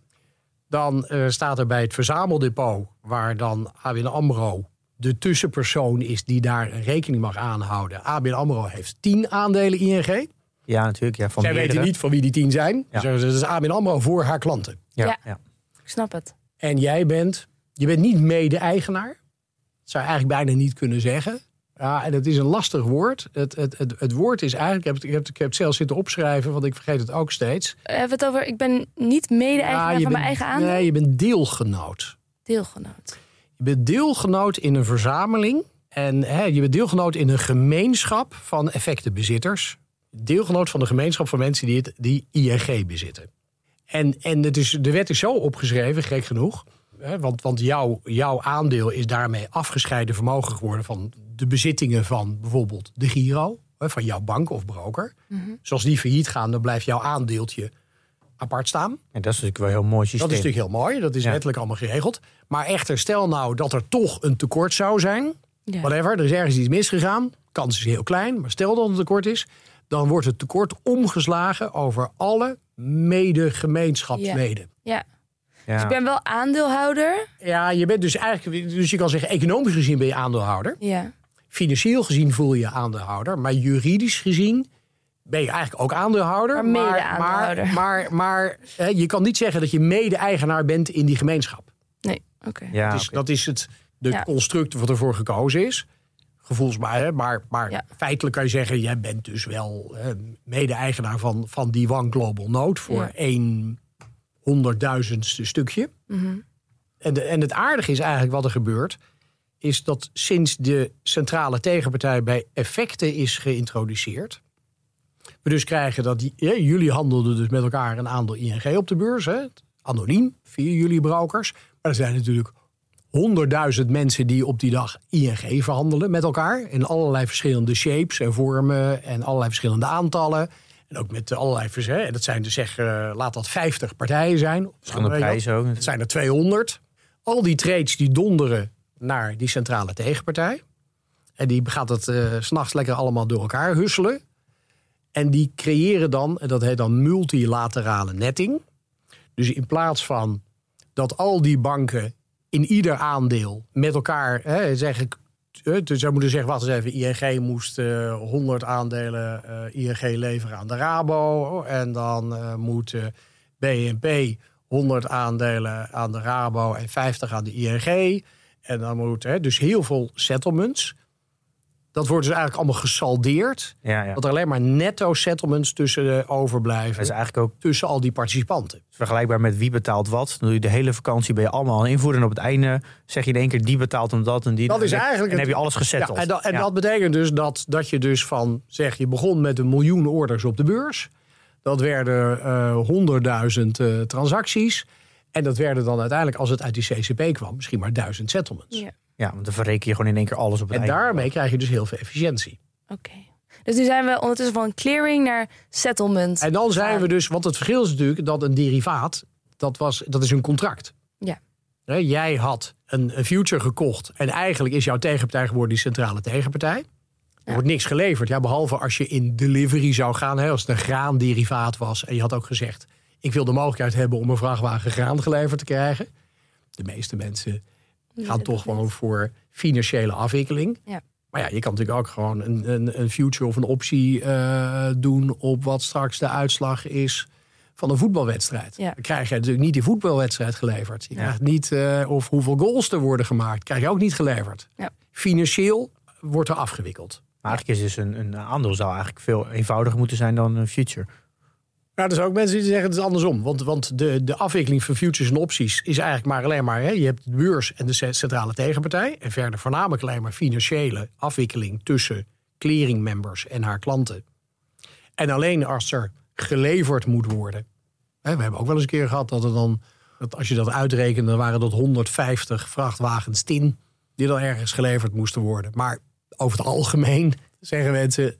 Dan eh, staat er bij het verzameldepot, waar dan ABN AMRO de tussenpersoon is die daar een rekening mag aanhouden. ABN AMRO heeft tien aandelen ING. Ja, natuurlijk. Ja, van Zij meerdere. weten niet van wie die tien zijn. Ja. Dus dat is ABN AMRO voor haar klanten. Ja, Ja. ja. Ik snap het. En jij bent, je bent niet mede-eigenaar. Dat zou je eigenlijk bijna niet kunnen zeggen. Ja, en het is een lastig woord. Het, het, het, het woord is eigenlijk, ik heb, het, ik, heb, het- ik heb het zelf zitten opschrijven, want ik vergeet het ook steeds. Hebben we het over, ik ben niet mede-eigenaar Ja, van mijn eigen aandeel? Nee, je bent deelgenoot. Deelgenoot. Je bent deelgenoot in een verzameling. En hè, je bent deelgenoot in een gemeenschap van effectenbezitters. Deelgenoot van de gemeenschap van mensen die, het, die ING bezitten. En, en het is, de wet is zo opgeschreven, gek genoeg. Hè, want want jouw, jouw aandeel is daarmee afgescheiden vermogen geworden van de bezittingen van bijvoorbeeld de Giro. Hè, van jouw bank of broker. Zoals die failliet gaan, dan blijft jouw aandeeltje apart staan. En dat is natuurlijk wel een heel mooi systeem. Dat is natuurlijk heel mooi, dat is Ja. wettelijk allemaal geregeld. Maar echter, stel nou dat er toch een tekort zou zijn. Ja. Whatever, er is ergens iets misgegaan. Kans is heel klein, maar stel dat er een tekort is. Dan wordt het tekort omgeslagen over alle mede-gemeenschapsleden. Ja. Ja. Dus ik ben wel aandeelhouder. Ja. je bent dus eigenlijk, dus je kan zeggen, economisch gezien ben je aandeelhouder. Ja. Financieel gezien voel je je aandeelhouder. Maar juridisch gezien ben je eigenlijk ook aandeelhouder. Maar mede-aandeelhouder. Maar, maar, maar, hè, je kan niet zeggen dat je mede-eigenaar bent in die gemeenschap. Nee, oké. Ja, oké. Dat is het de Ja. construct wat ervoor gekozen is. Gevoelsmaar, hè? maar, maar Ja. feitelijk kan je zeggen... jij bent dus wel hè, mede-eigenaar van, van die One Global Note... voor Ja. één honderdduizendste stukje. Mhm. En, de, en het aardige is eigenlijk wat er gebeurt... is dat sinds de centrale tegenpartij bij effecten is geïntroduceerd... we dus krijgen dat die, jullie handelden dus met elkaar een aandeel ING op de beurs... Hè, anoniem, via jullie brokers. Maar er zijn natuurlijk honderdduizend mensen die op die dag ING verhandelen met elkaar. In allerlei verschillende shapes en vormen en allerlei verschillende aantallen. En ook met allerlei verschillende. En dat zijn dus zeg, eh, laat dat 50 partijen zijn. Verschillende Weet je prijzen ook. het zijn er 200. Al die trades die donderen naar die centrale tegenpartij. En die gaat het s s'nachts lekker allemaal door elkaar husselen. En die creëren dan, en dat heet dan multilaterale netting. Dus in plaats van dat al die banken in ieder aandeel met elkaar hè, zeggen. eh, Dus zou moeten zeggen, wacht eens even, ING moest eh 100 aandelen eh, ING leveren aan de Rabo. En dan eh, moet BNP 100 aandelen aan de Rabo en 50 aan de ING. En dan moet hè, dus heel veel settlements. Dat wordt dus eigenlijk allemaal gesaldeerd. Ja, ja. Dat er alleen maar netto settlements tussen overblijven. Dat is eigenlijk ook Tussen al die participanten. vergelijkbaar met wie betaalt wat. Dan doe je de hele vakantie ben je allemaal aan invoeren. En op het einde zeg je in één keer die betaalt om dat en die. Dat is en eigenlijk dan heb je alles gezetteld. Ja, en dat, en Ja. dat betekent dus dat, dat je dus van, zeg je begon met een miljoen orders op de beurs. Dat werden eh, honderdduizend eh, transacties. En dat werden dan uiteindelijk, als het uit die CCP kwam, misschien maar duizend settlements. Ja. Ja, want dan verreken je gewoon in één keer alles op het En einde. daarmee krijg je dus heel veel efficiëntie. Oké. Dus nu zijn we ondertussen van clearing naar settlement. En dan zijn we dus, want het verschil is natuurlijk dat een derivaat, dat, was, dat is een contract. Ja. Jij had een, een future gekocht en eigenlijk is jouw tegenpartij geworden die centrale tegenpartij. Er wordt niks geleverd. Ja, behalve als je in delivery zou gaan. Hè, als het een graanderivaat was. En je had ook gezegd... ik wil de mogelijkheid hebben om een vrachtwagen graan geleverd te krijgen. De meeste mensen gaan toch gewoon voor financiële afwikkeling. Ja. Maar ja, je kan natuurlijk ook gewoon een, een, een future of een optie eh, doen... op wat straks de uitslag is van een voetbalwedstrijd. Ja. Dan krijg je natuurlijk niet die voetbalwedstrijd geleverd. Je Ja. krijgt niet eh, of hoeveel goals er worden gemaakt. krijg je ook niet geleverd. Ja. Financieel wordt er afgewikkeld. Maar eigenlijk is dus een, een aandeel zou eigenlijk veel eenvoudiger moeten zijn dan een future. Ja, er zijn ook mensen die zeggen het is andersom. Want, want de, de afwikkeling van futures en opties is eigenlijk maar alleen maar... Hè, je hebt de beurs en de ce- centrale tegenpartij. En verder voornamelijk alleen maar financiële afwikkeling... tussen clearing members en haar klanten. En alleen als er geleverd moet worden. Hè, we hebben ook wel eens een keer gehad dat er dan... Dat als je dat uitrekent, dan waren dat 150 vrachtwagens tin... die dan ergens geleverd moesten worden. Maar over het algemeen zeggen mensen...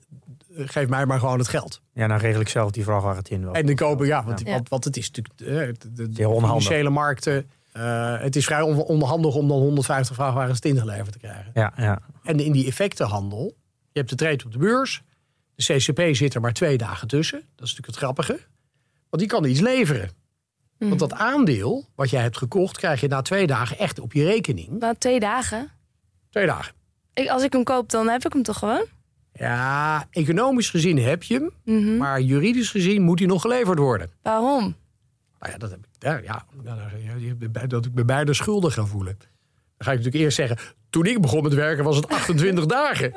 geef mij maar gewoon het geld. Ja, dan regel ik zelf die vrachtwagen in wel. En de kopen, ja, want, Ja. want, want het is natuurlijk eh, de, de, financiële markten. eh, het is vrij on- onhandig om dan 150 vrachtwagens ingeleverd te krijgen. Ja, ja. En in die effectenhandel, je hebt de trade op de beurs. De CCP zit er maar twee dagen tussen. Dat is natuurlijk het grappige. Want die kan iets leveren. Want dat aandeel wat jij hebt gekocht, krijg je na twee dagen echt op je rekening. Na twee dagen. Twee dagen. Ik, als ik hem koop, dan heb ik hem toch gewoon? Ja, economisch gezien heb je hem. Mhm. Maar juridisch gezien moet hij nog geleverd worden. Waarom? Nou ja, dat heb ik. Ja, dat ik me beide schuldig ga voelen. Dan ga ik natuurlijk eerst zeggen. Toen ik begon met werken was het 28 dagen.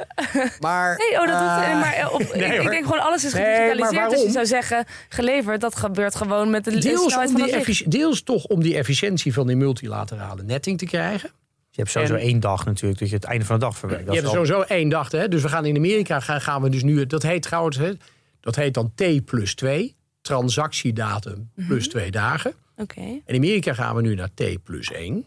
Maar. Nee, oh, dat doet, eh, maar eh, op, nee, ik, denk gewoon alles is Nee, gedigitaliseerd. dus je zou zeggen, geleverd, dat gebeurt gewoon met de de Deels, om die deels toch om die efficiëntie van die multilaterale netting te krijgen. Je hebt sowieso En- één dag natuurlijk, dat je het einde van de dag verwerkt. Dat Je is hebt al- sowieso één dag. Hè? Dus we gaan in Amerika gaan, gaan we dus nu. Dat heet trouwens. Hè, dat heet dan T plus 2. Transactiedatum Mhm. plus twee dagen. Oké. In Amerika gaan we nu naar T plus 1.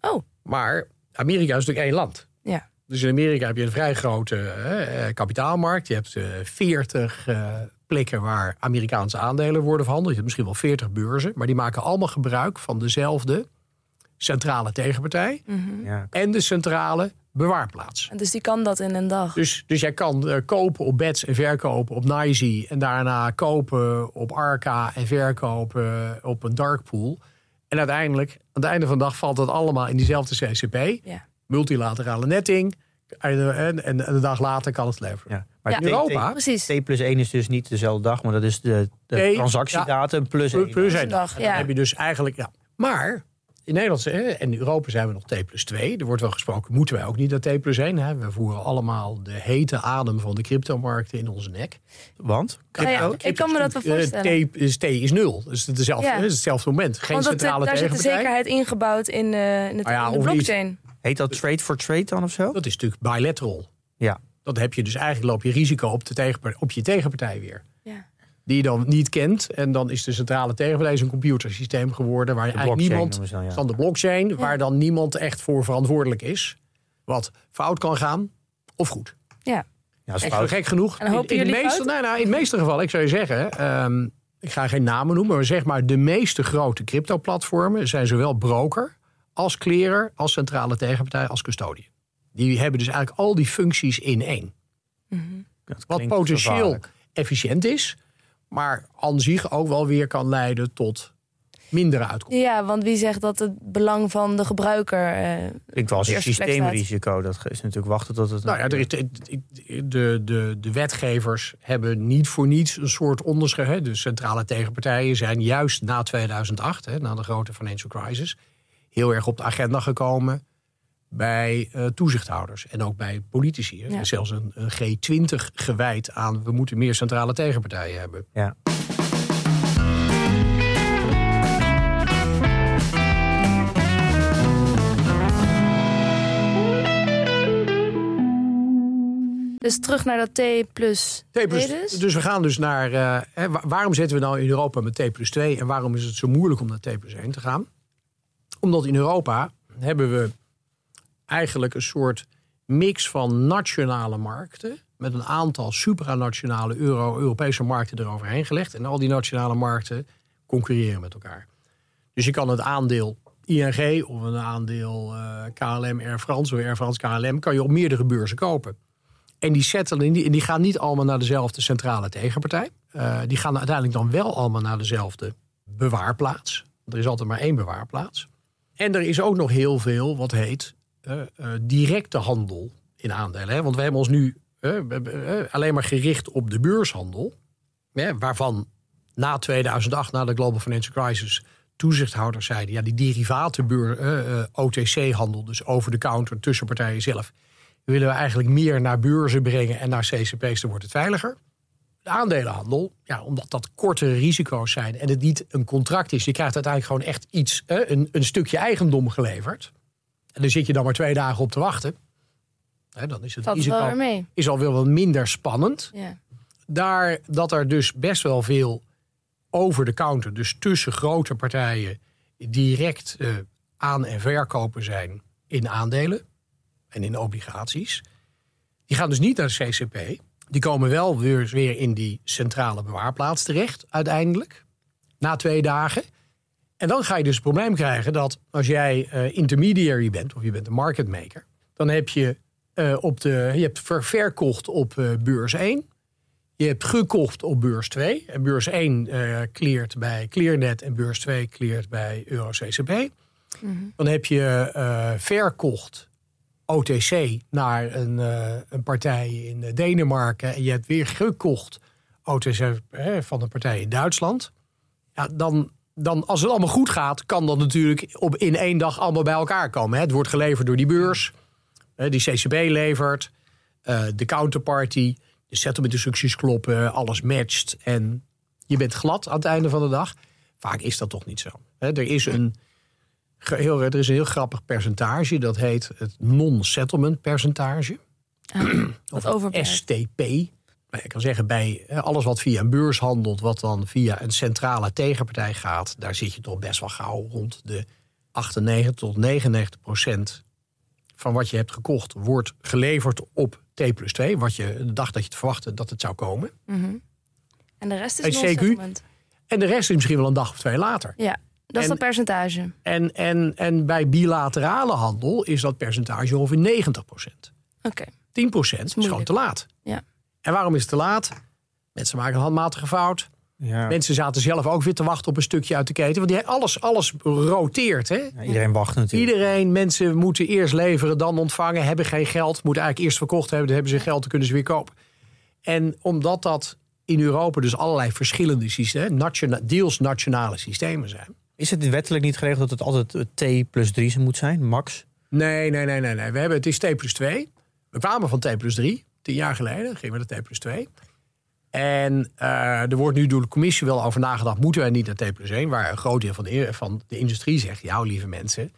Oh, Maar Amerika is natuurlijk één land. ja. Dus in Amerika heb je een vrij grote eh, eh, kapitaalmarkt. Je hebt eh 40 eh, plekken waar Amerikaanse aandelen worden verhandeld. Je hebt misschien wel 40 beurzen. Maar die maken allemaal gebruik van dezelfde centrale tegenpartij. Ja. En de centrale bewaarplaats. Dus die kan dat in een dag. Dus, dus jij kan eh, kopen op Bets en verkopen op NYSE. En daarna kopen op Arca en verkopen op een darkpool. En uiteindelijk, aan het einde van de dag, valt dat allemaal in diezelfde CCP. Ja. Multilaterale netting. En, en, en de dag later kan het leveren. Ja. Maar Ja. T- Europa, Precies. T, T plus 1 is dus niet dezelfde dag, maar dat is de, de Nee, transactiedatum plus plus, 1. plus een één dag, dag. En dan heb je dus eigenlijk, ja. Maar in Nederland en in Europa zijn we nog T plus 2. Er wordt wel gesproken, moeten wij ook niet naar T plus 1? Hè? We voeren allemaal de hete adem van de cryptomarkten in onze nek. Want? Nou ja, ik kan me dat wel Eh, voorstellen. T is, T is nul. Dus het is hetzelfde, Ja. hetzelfde moment. Geen Want dat, centrale daar zit de zekerheid ingebouwd in, eh, in, het, ja, in de niet. blockchain. Heet dat trade for trade dan of zo? Dat is natuurlijk bilateral. Ja. Dat heb je dus eigenlijk loop je risico op, de tegenpartij, op je tegenpartij weer. Ja. Die je dan niet kent. En dan is de centrale tegenpartij een computersysteem geworden. Waar De eigenlijk niemand. dan, ja. Van de blockchain. Waar dan niemand echt voor verantwoordelijk is. Wat fout kan gaan. Of goed. Ja. Ja, is Gek, fout. gek genoeg. En in, in, de meeste, nou, nou, in de meeste gevallen, ik zou je zeggen. ehm, ik ga geen namen noemen. Maar zeg maar de meeste grote crypto-platformen zijn zowel broker. als clearer. als centrale tegenpartij. als custodian. Die hebben dus eigenlijk al die functies in één. Dat Wat potentieel efficiënt is. Maar aan zich ook wel weer kan leiden tot mindere uitkomsten. ja, want wie zegt dat het belang van de gebruiker... eh, wel als op een systeemrisico. Dat is natuurlijk wachten tot het... Nou ja, er is, de, de, de, wetgevers hebben niet voor niets een soort onderscheid. hè. De centrale tegenpartijen zijn juist na 2008, hè, na de grote financial crisis, heel erg op de agenda gekomen bij eh, toezichthouders en ook bij politici. Er Ja. is zelfs een, een G20 gewijd aan we moeten meer centrale tegenpartijen hebben. Ja. Dus terug naar dat T plus T plus, dus? dus we gaan dus naar. eh, hè, waarom zitten we nou in Europa met T plus 2 en waarom is het zo moeilijk om naar T plus 1 te gaan? Omdat in Europa hebben we eigenlijk een soort mix van nationale markten. met een aantal supranationale Euro Europese markten eroverheen gelegd. En al die nationale markten concurreren met elkaar. Dus je kan het aandeel ING of een aandeel eh, KLM Air France of Air France KLM. kan je op meerdere beurzen kopen. En die settelen, die, die gaan niet allemaal naar dezelfde centrale tegenpartij. Uh, die gaan uiteindelijk dan wel allemaal naar dezelfde bewaarplaats. Er is altijd maar één bewaarplaats. En er is ook nog heel veel wat heet directe handel in aandelen. Hè? Want we hebben ons nu alleen maar gericht op de beurshandel. Hè? Waarvan na 2008, na de Global Financial Crisis, toezichthouders zeiden: ja, die derivatenbeur, OTC-handel, dus over de counter tussen partijen zelf, willen we eigenlijk meer naar beurzen brengen en naar CCP's, dan wordt het veiliger. De aandelenhandel, ja, omdat dat kortere risico's zijn en het niet een contract is. Je krijgt uiteindelijk gewoon echt iets, een, een stukje eigendom geleverd. En dan zit je dan maar twee dagen op te wachten. dan is het dat risico mee. is alweer wat minder spannend. Ja. Daar dat er dus best wel veel over de counter, dus tussen grote partijen, direct uh, aan- en verkopen zijn in aandelen en in obligaties. Die gaan dus niet naar de CCP. Die komen wel weer, weer in die centrale bewaarplaats terecht, uiteindelijk. Na twee dagen. En dan ga je dus het probleem krijgen dat als jij uh, intermediary bent, of je bent een market maker, dan heb je, uh, op de, je hebt ver, verkocht op uh, beurs 1. Je hebt gekocht op beurs 2. En beurs 1 cleart bij Clearnet en beurs 2 cleart bij EuroCCP. Mm -hmm. Dan heb je verkocht OTC naar een, een partij in Denemarken en je hebt weer gekocht OTC van een partij in Duitsland. Ja, dan, dan, als het allemaal goed gaat, kan dat natuurlijk op, in één dag allemaal bij elkaar komen. Hè. Het wordt geleverd door die beurs, hè, die CCB levert, uh, de counterparty, de settlement instructies kloppen, alles matcht en je bent glad aan het einde van de dag. Vaak is dat toch niet zo. Hè. Er is een heel, er is een heel grappig percentage. Dat heet het non-settlement percentage. Ah, of STP. Nou, je kan zeggen, bij alles wat via een beurs handelt... wat dan via een centrale tegenpartij gaat... daar zit je toch best wel gauw rond de 98 tot 99 procent... van wat je hebt gekocht wordt geleverd op T plus 2. Wat je de dag dat je het verwachtte dat het zou komen. Mm -hmm. En de rest is CQ. non-settlement. En de rest is misschien wel een dag of twee later. Ja. Dat is dat percentage. En, en, en bij bilaterale handel is dat percentage ongeveer 90% Oké. 10% is, gewoon moeilijk. te laat. Ja. En waarom is het te laat? Mensen maken een handmatige fout. Ja. Mensen zaten zelf ook weer te wachten op een stukje uit de keten. Want die, alles, alles roteert. Hè? Ja, iedereen wacht natuurlijk. Iedereen, mensen moeten eerst leveren, dan ontvangen. Hebben geen geld, moeten eigenlijk eerst verkocht hebben. Dan hebben ze geld, dan kunnen ze weer kopen. En omdat dat in Europa dus allerlei verschillende systemen, nationa- deels nationale systemen zijn. Is het wettelijk niet geregeld dat het altijd T plus 3 moet zijn, max? Nee, nee, nee, nee. nee. We hebben, het is T plus 2. We kwamen van T plus 3. Tien jaar geleden gingen we naar T plus 2. En eh, er wordt nu door de commissie wel over nagedacht... moeten wij niet naar T plus 1? Waar een groot deel van de, van de industrie zegt... ja, lieve mensen,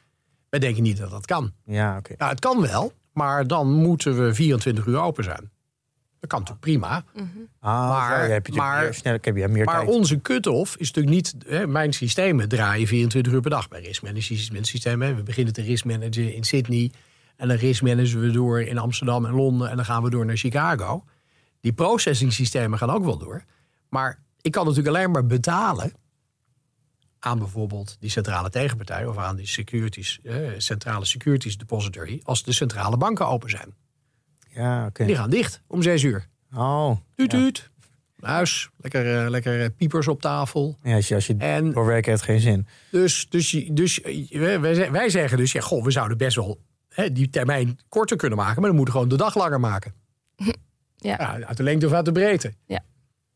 wij denken niet dat dat kan. Ja, oké. Ja, het kan wel, maar dan moeten we 24 uur open zijn. Dat kan natuurlijk prima. Ah, Maar- je meer, snel, heb je meer Maar tijd. onze cut-off is natuurlijk niet... Hè, mijn systemen draaien 24 uur per dag bij risk management systemen. We beginnen te risk managen in Sydney. En dan risk managen we door in Amsterdam en Londen. En dan gaan we door naar Chicago. Die processing systemen gaan ook wel door. Maar ik kan natuurlijk alleen maar betalen... aan bijvoorbeeld die centrale tegenpartij... of aan die securities, eh, centrale securities depository... als de centrale banken open zijn. Ja, oké. Die gaan dicht om 6 uur. Oh. Tuut, tuut. Huis, lekker, eh, lekker eh, piepers op tafel. Ja, als je, als je En voor werken heeft geen zin. dus, dus, dus eh, wij, wij zeggen dus, ja, goh, we zouden best wel hè, die termijn korter kunnen maken, maar dan moeten we gewoon de dag langer maken. Ja. uit de lengte of uit de breedte. Ja.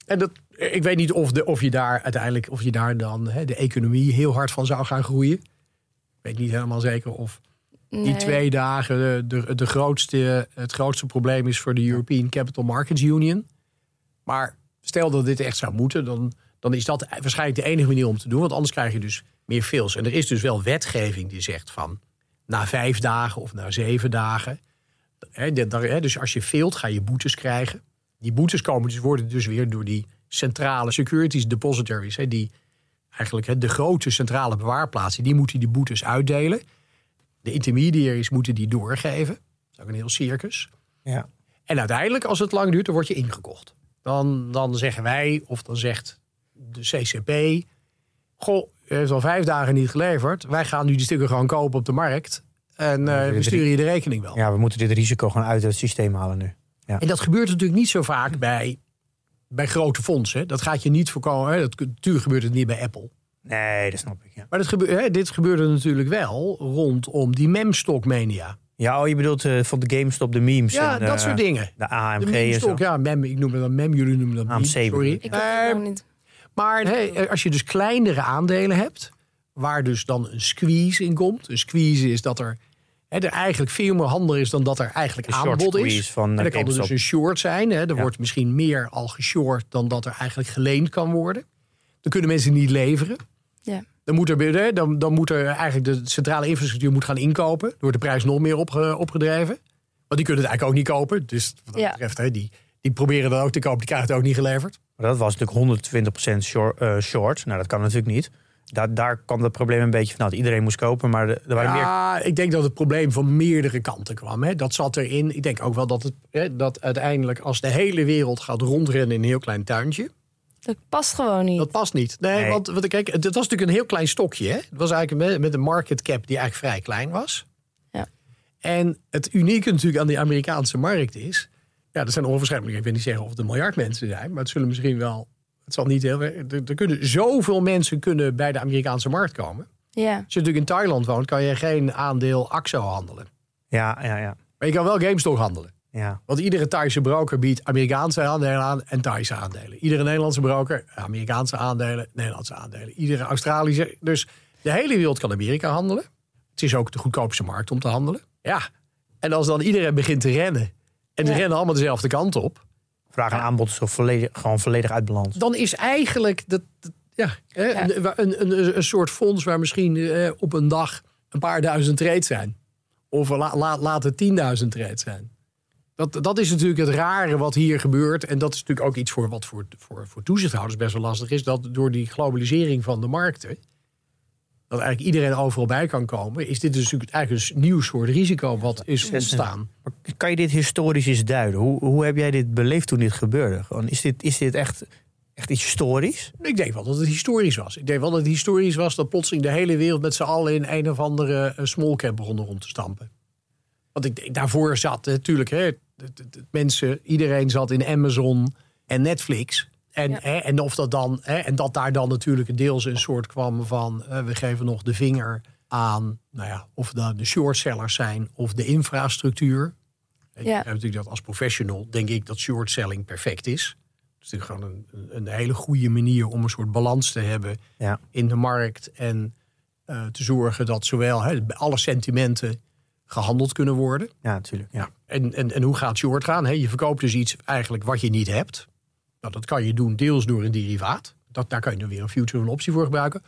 En dat, ik weet niet of, de, of je daar uiteindelijk, of je daar dan hè, de economie heel hard van zou gaan groeien. Ik weet niet helemaal zeker of die twee dagen de, de, de grootste, het grootste probleem is voor de European Capital Markets Union. Maar stel dat dit echt zou moeten, dan, dan is dat waarschijnlijk de enige manier om te doen. Want anders krijg je dus meer fails. En er is dus wel wetgeving die zegt van na vijf dagen of na zeven dagen. Daar- dus als je failt, ga je boetes krijgen. Die boetes komen dus, worden dus weer door die centrale securities depositories. Die eigenlijk de grote centrale bewaarplaatsen, die moeten die boetes uitdelen. De intermediaries moeten die doorgeven. Dat is ook een heel circus. Ja. En uiteindelijk, als het lang duurt, dan word je ingekocht. Dan, dan zeggen wij, of dan zegt de CCP... Goh, heeft al vijf dagen niet geleverd. Wij gaan nu die stukken gewoon kopen op de markt. En eh, we sturen je de rekening wel. ja, we moeten dit risico gewoon uit het systeem halen nu. Ja. En dat gebeurt natuurlijk niet zo vaak bij, bij grote fondsen. Dat gaat je niet voorkomen. Hè. Dat, natuurlijk gebeurt het niet bij Apple. Nee, dat snap ik. Ja, Maar dat gebe- hè, dit gebeurde natuurlijk wel rondom die memstock-mania. ja oh, je bedoelt eh, van de GameStop, de memes. Ja, en, dat eh, soort dingen. De De AMG en zo. memstock, ja, mem, ik noem het dan mem, jullie noemen dat meme, AMC sorry. je? Ik Eh, ook niet. Maar hey, als je dus kleinere aandelen hebt, waar dus dan een squeeze in komt. Een squeeze is dat er, hè, er eigenlijk veel meer handel is dan dat er eigenlijk Een aanbod is. van, en eh, dan kan er dus een short zijn. Hè. Er Ja. wordt misschien meer al geshort dan dat er eigenlijk geleend kan worden. Dan kunnen mensen niet leveren. Ja. Dan moet, er, dan, dan moet er eigenlijk de centrale infrastructuur moet gaan inkopen. Dan wordt de prijs nog meer opge- opgedreven. Want die kunnen het eigenlijk ook niet kopen. Dus wat dat Ja. betreft, hè, die, die proberen dat ook te kopen. Die krijgen het ook niet geleverd. Maar dat was natuurlijk 120% short, eh, short. Nou, dat kan natuurlijk niet. Daar, daar kwam het probleem een beetje van. Nou, dat iedereen moest kopen, maar de- er waren meer... Ja, ik denk dat het probleem van meerdere kanten kwam. Hè. Dat zat erin. Ik denk ook wel dat, het, hè, dat uiteindelijk als de hele wereld gaat rondrennen in een heel klein tuintje. Dat past gewoon niet. Dat past niet. Nee, Nee. want wat, kijk, het was natuurlijk een heel klein stokje. Hè. Het was eigenlijk met, met een market cap die eigenlijk vrij klein was. Ja. En het unieke natuurlijk aan die Amerikaanse markt is... Ja, er zijn onwaarschijnlijk, ik wil niet zeggen of het een miljard mensen zijn... maar het zullen misschien wel... Het zal niet heel... Er, er kunnen zoveel mensen kunnen bij de Amerikaanse markt komen. Ja. Als je natuurlijk in Thailand woont, kan je geen aandeel AXO handelen. Ja, ja, ja. Maar je kan wel GameStop handelen. ja. Want iedere Thaise broker biedt Amerikaanse aandelen aan en Thaise aandelen. Iedere Nederlandse broker, Amerikaanse aandelen, Nederlandse aandelen. Iedere Australische. Dus de hele wereld kan Amerika handelen. Het is ook de goedkoopste markt om te handelen. Ja. En als dan iedereen begint te rennen. En ze Ja. rennen allemaal dezelfde kant op. Vraag en aanbod is volledig, gewoon volledig uit balans. Dan is eigenlijk dat, ja, hè, Een, een, een, een soort fonds waar misschien eh, op een dag een paar duizend trades zijn. Of la, la- laat het 10.000 trades zijn. Dat, dat is natuurlijk het rare wat hier gebeurt. En dat is natuurlijk ook iets voor wat voor, voor, voor toezichthouders best wel lastig is. Dat door die globalisering van de markten. Dat eigenlijk iedereen overal bij kan komen. Is dit dus natuurlijk eigenlijk een nieuw soort risico wat is ontstaan. Kan je dit historisch eens duiden? Hoe, hoe heb jij dit beleefd toen dit gebeurde? Gewoon, is, dit, is dit echt, echt iets historisch? Ik denk wel dat het historisch was. Ik denk wel dat het historisch was dat plotseling de hele wereld met z'n allen in een of andere eh, small cap begonnen rond te stampen. Want ik, denk, daarvoor zat natuurlijk, hè, mensen, iedereen zat in Amazon en Netflix. En, Ja. hè, en, of dat dan, hè, en dat daar dan natuurlijk deels een soort kwam van eh, we geven nog de vinger aan, nou ja, of dat de shortsellers zijn of de infrastructuur. Ik Ja. heb natuurlijk dat als professional denk ik dat shortselling perfect is. Het is natuurlijk gewoon een, een hele goede manier om een soort balans te hebben Ja. in de markt. En eh, te zorgen dat zowel hè, alle sentimenten gehandeld kunnen worden. Ja, natuurlijk. Ja. En, en, en hoe gaat short gaan? Hè? Je verkoopt dus iets eigenlijk wat je niet hebt. Nou, dat kan je doen deels door een derivaat. Dat, daar kan je dan weer een future of een optie voor gebruiken.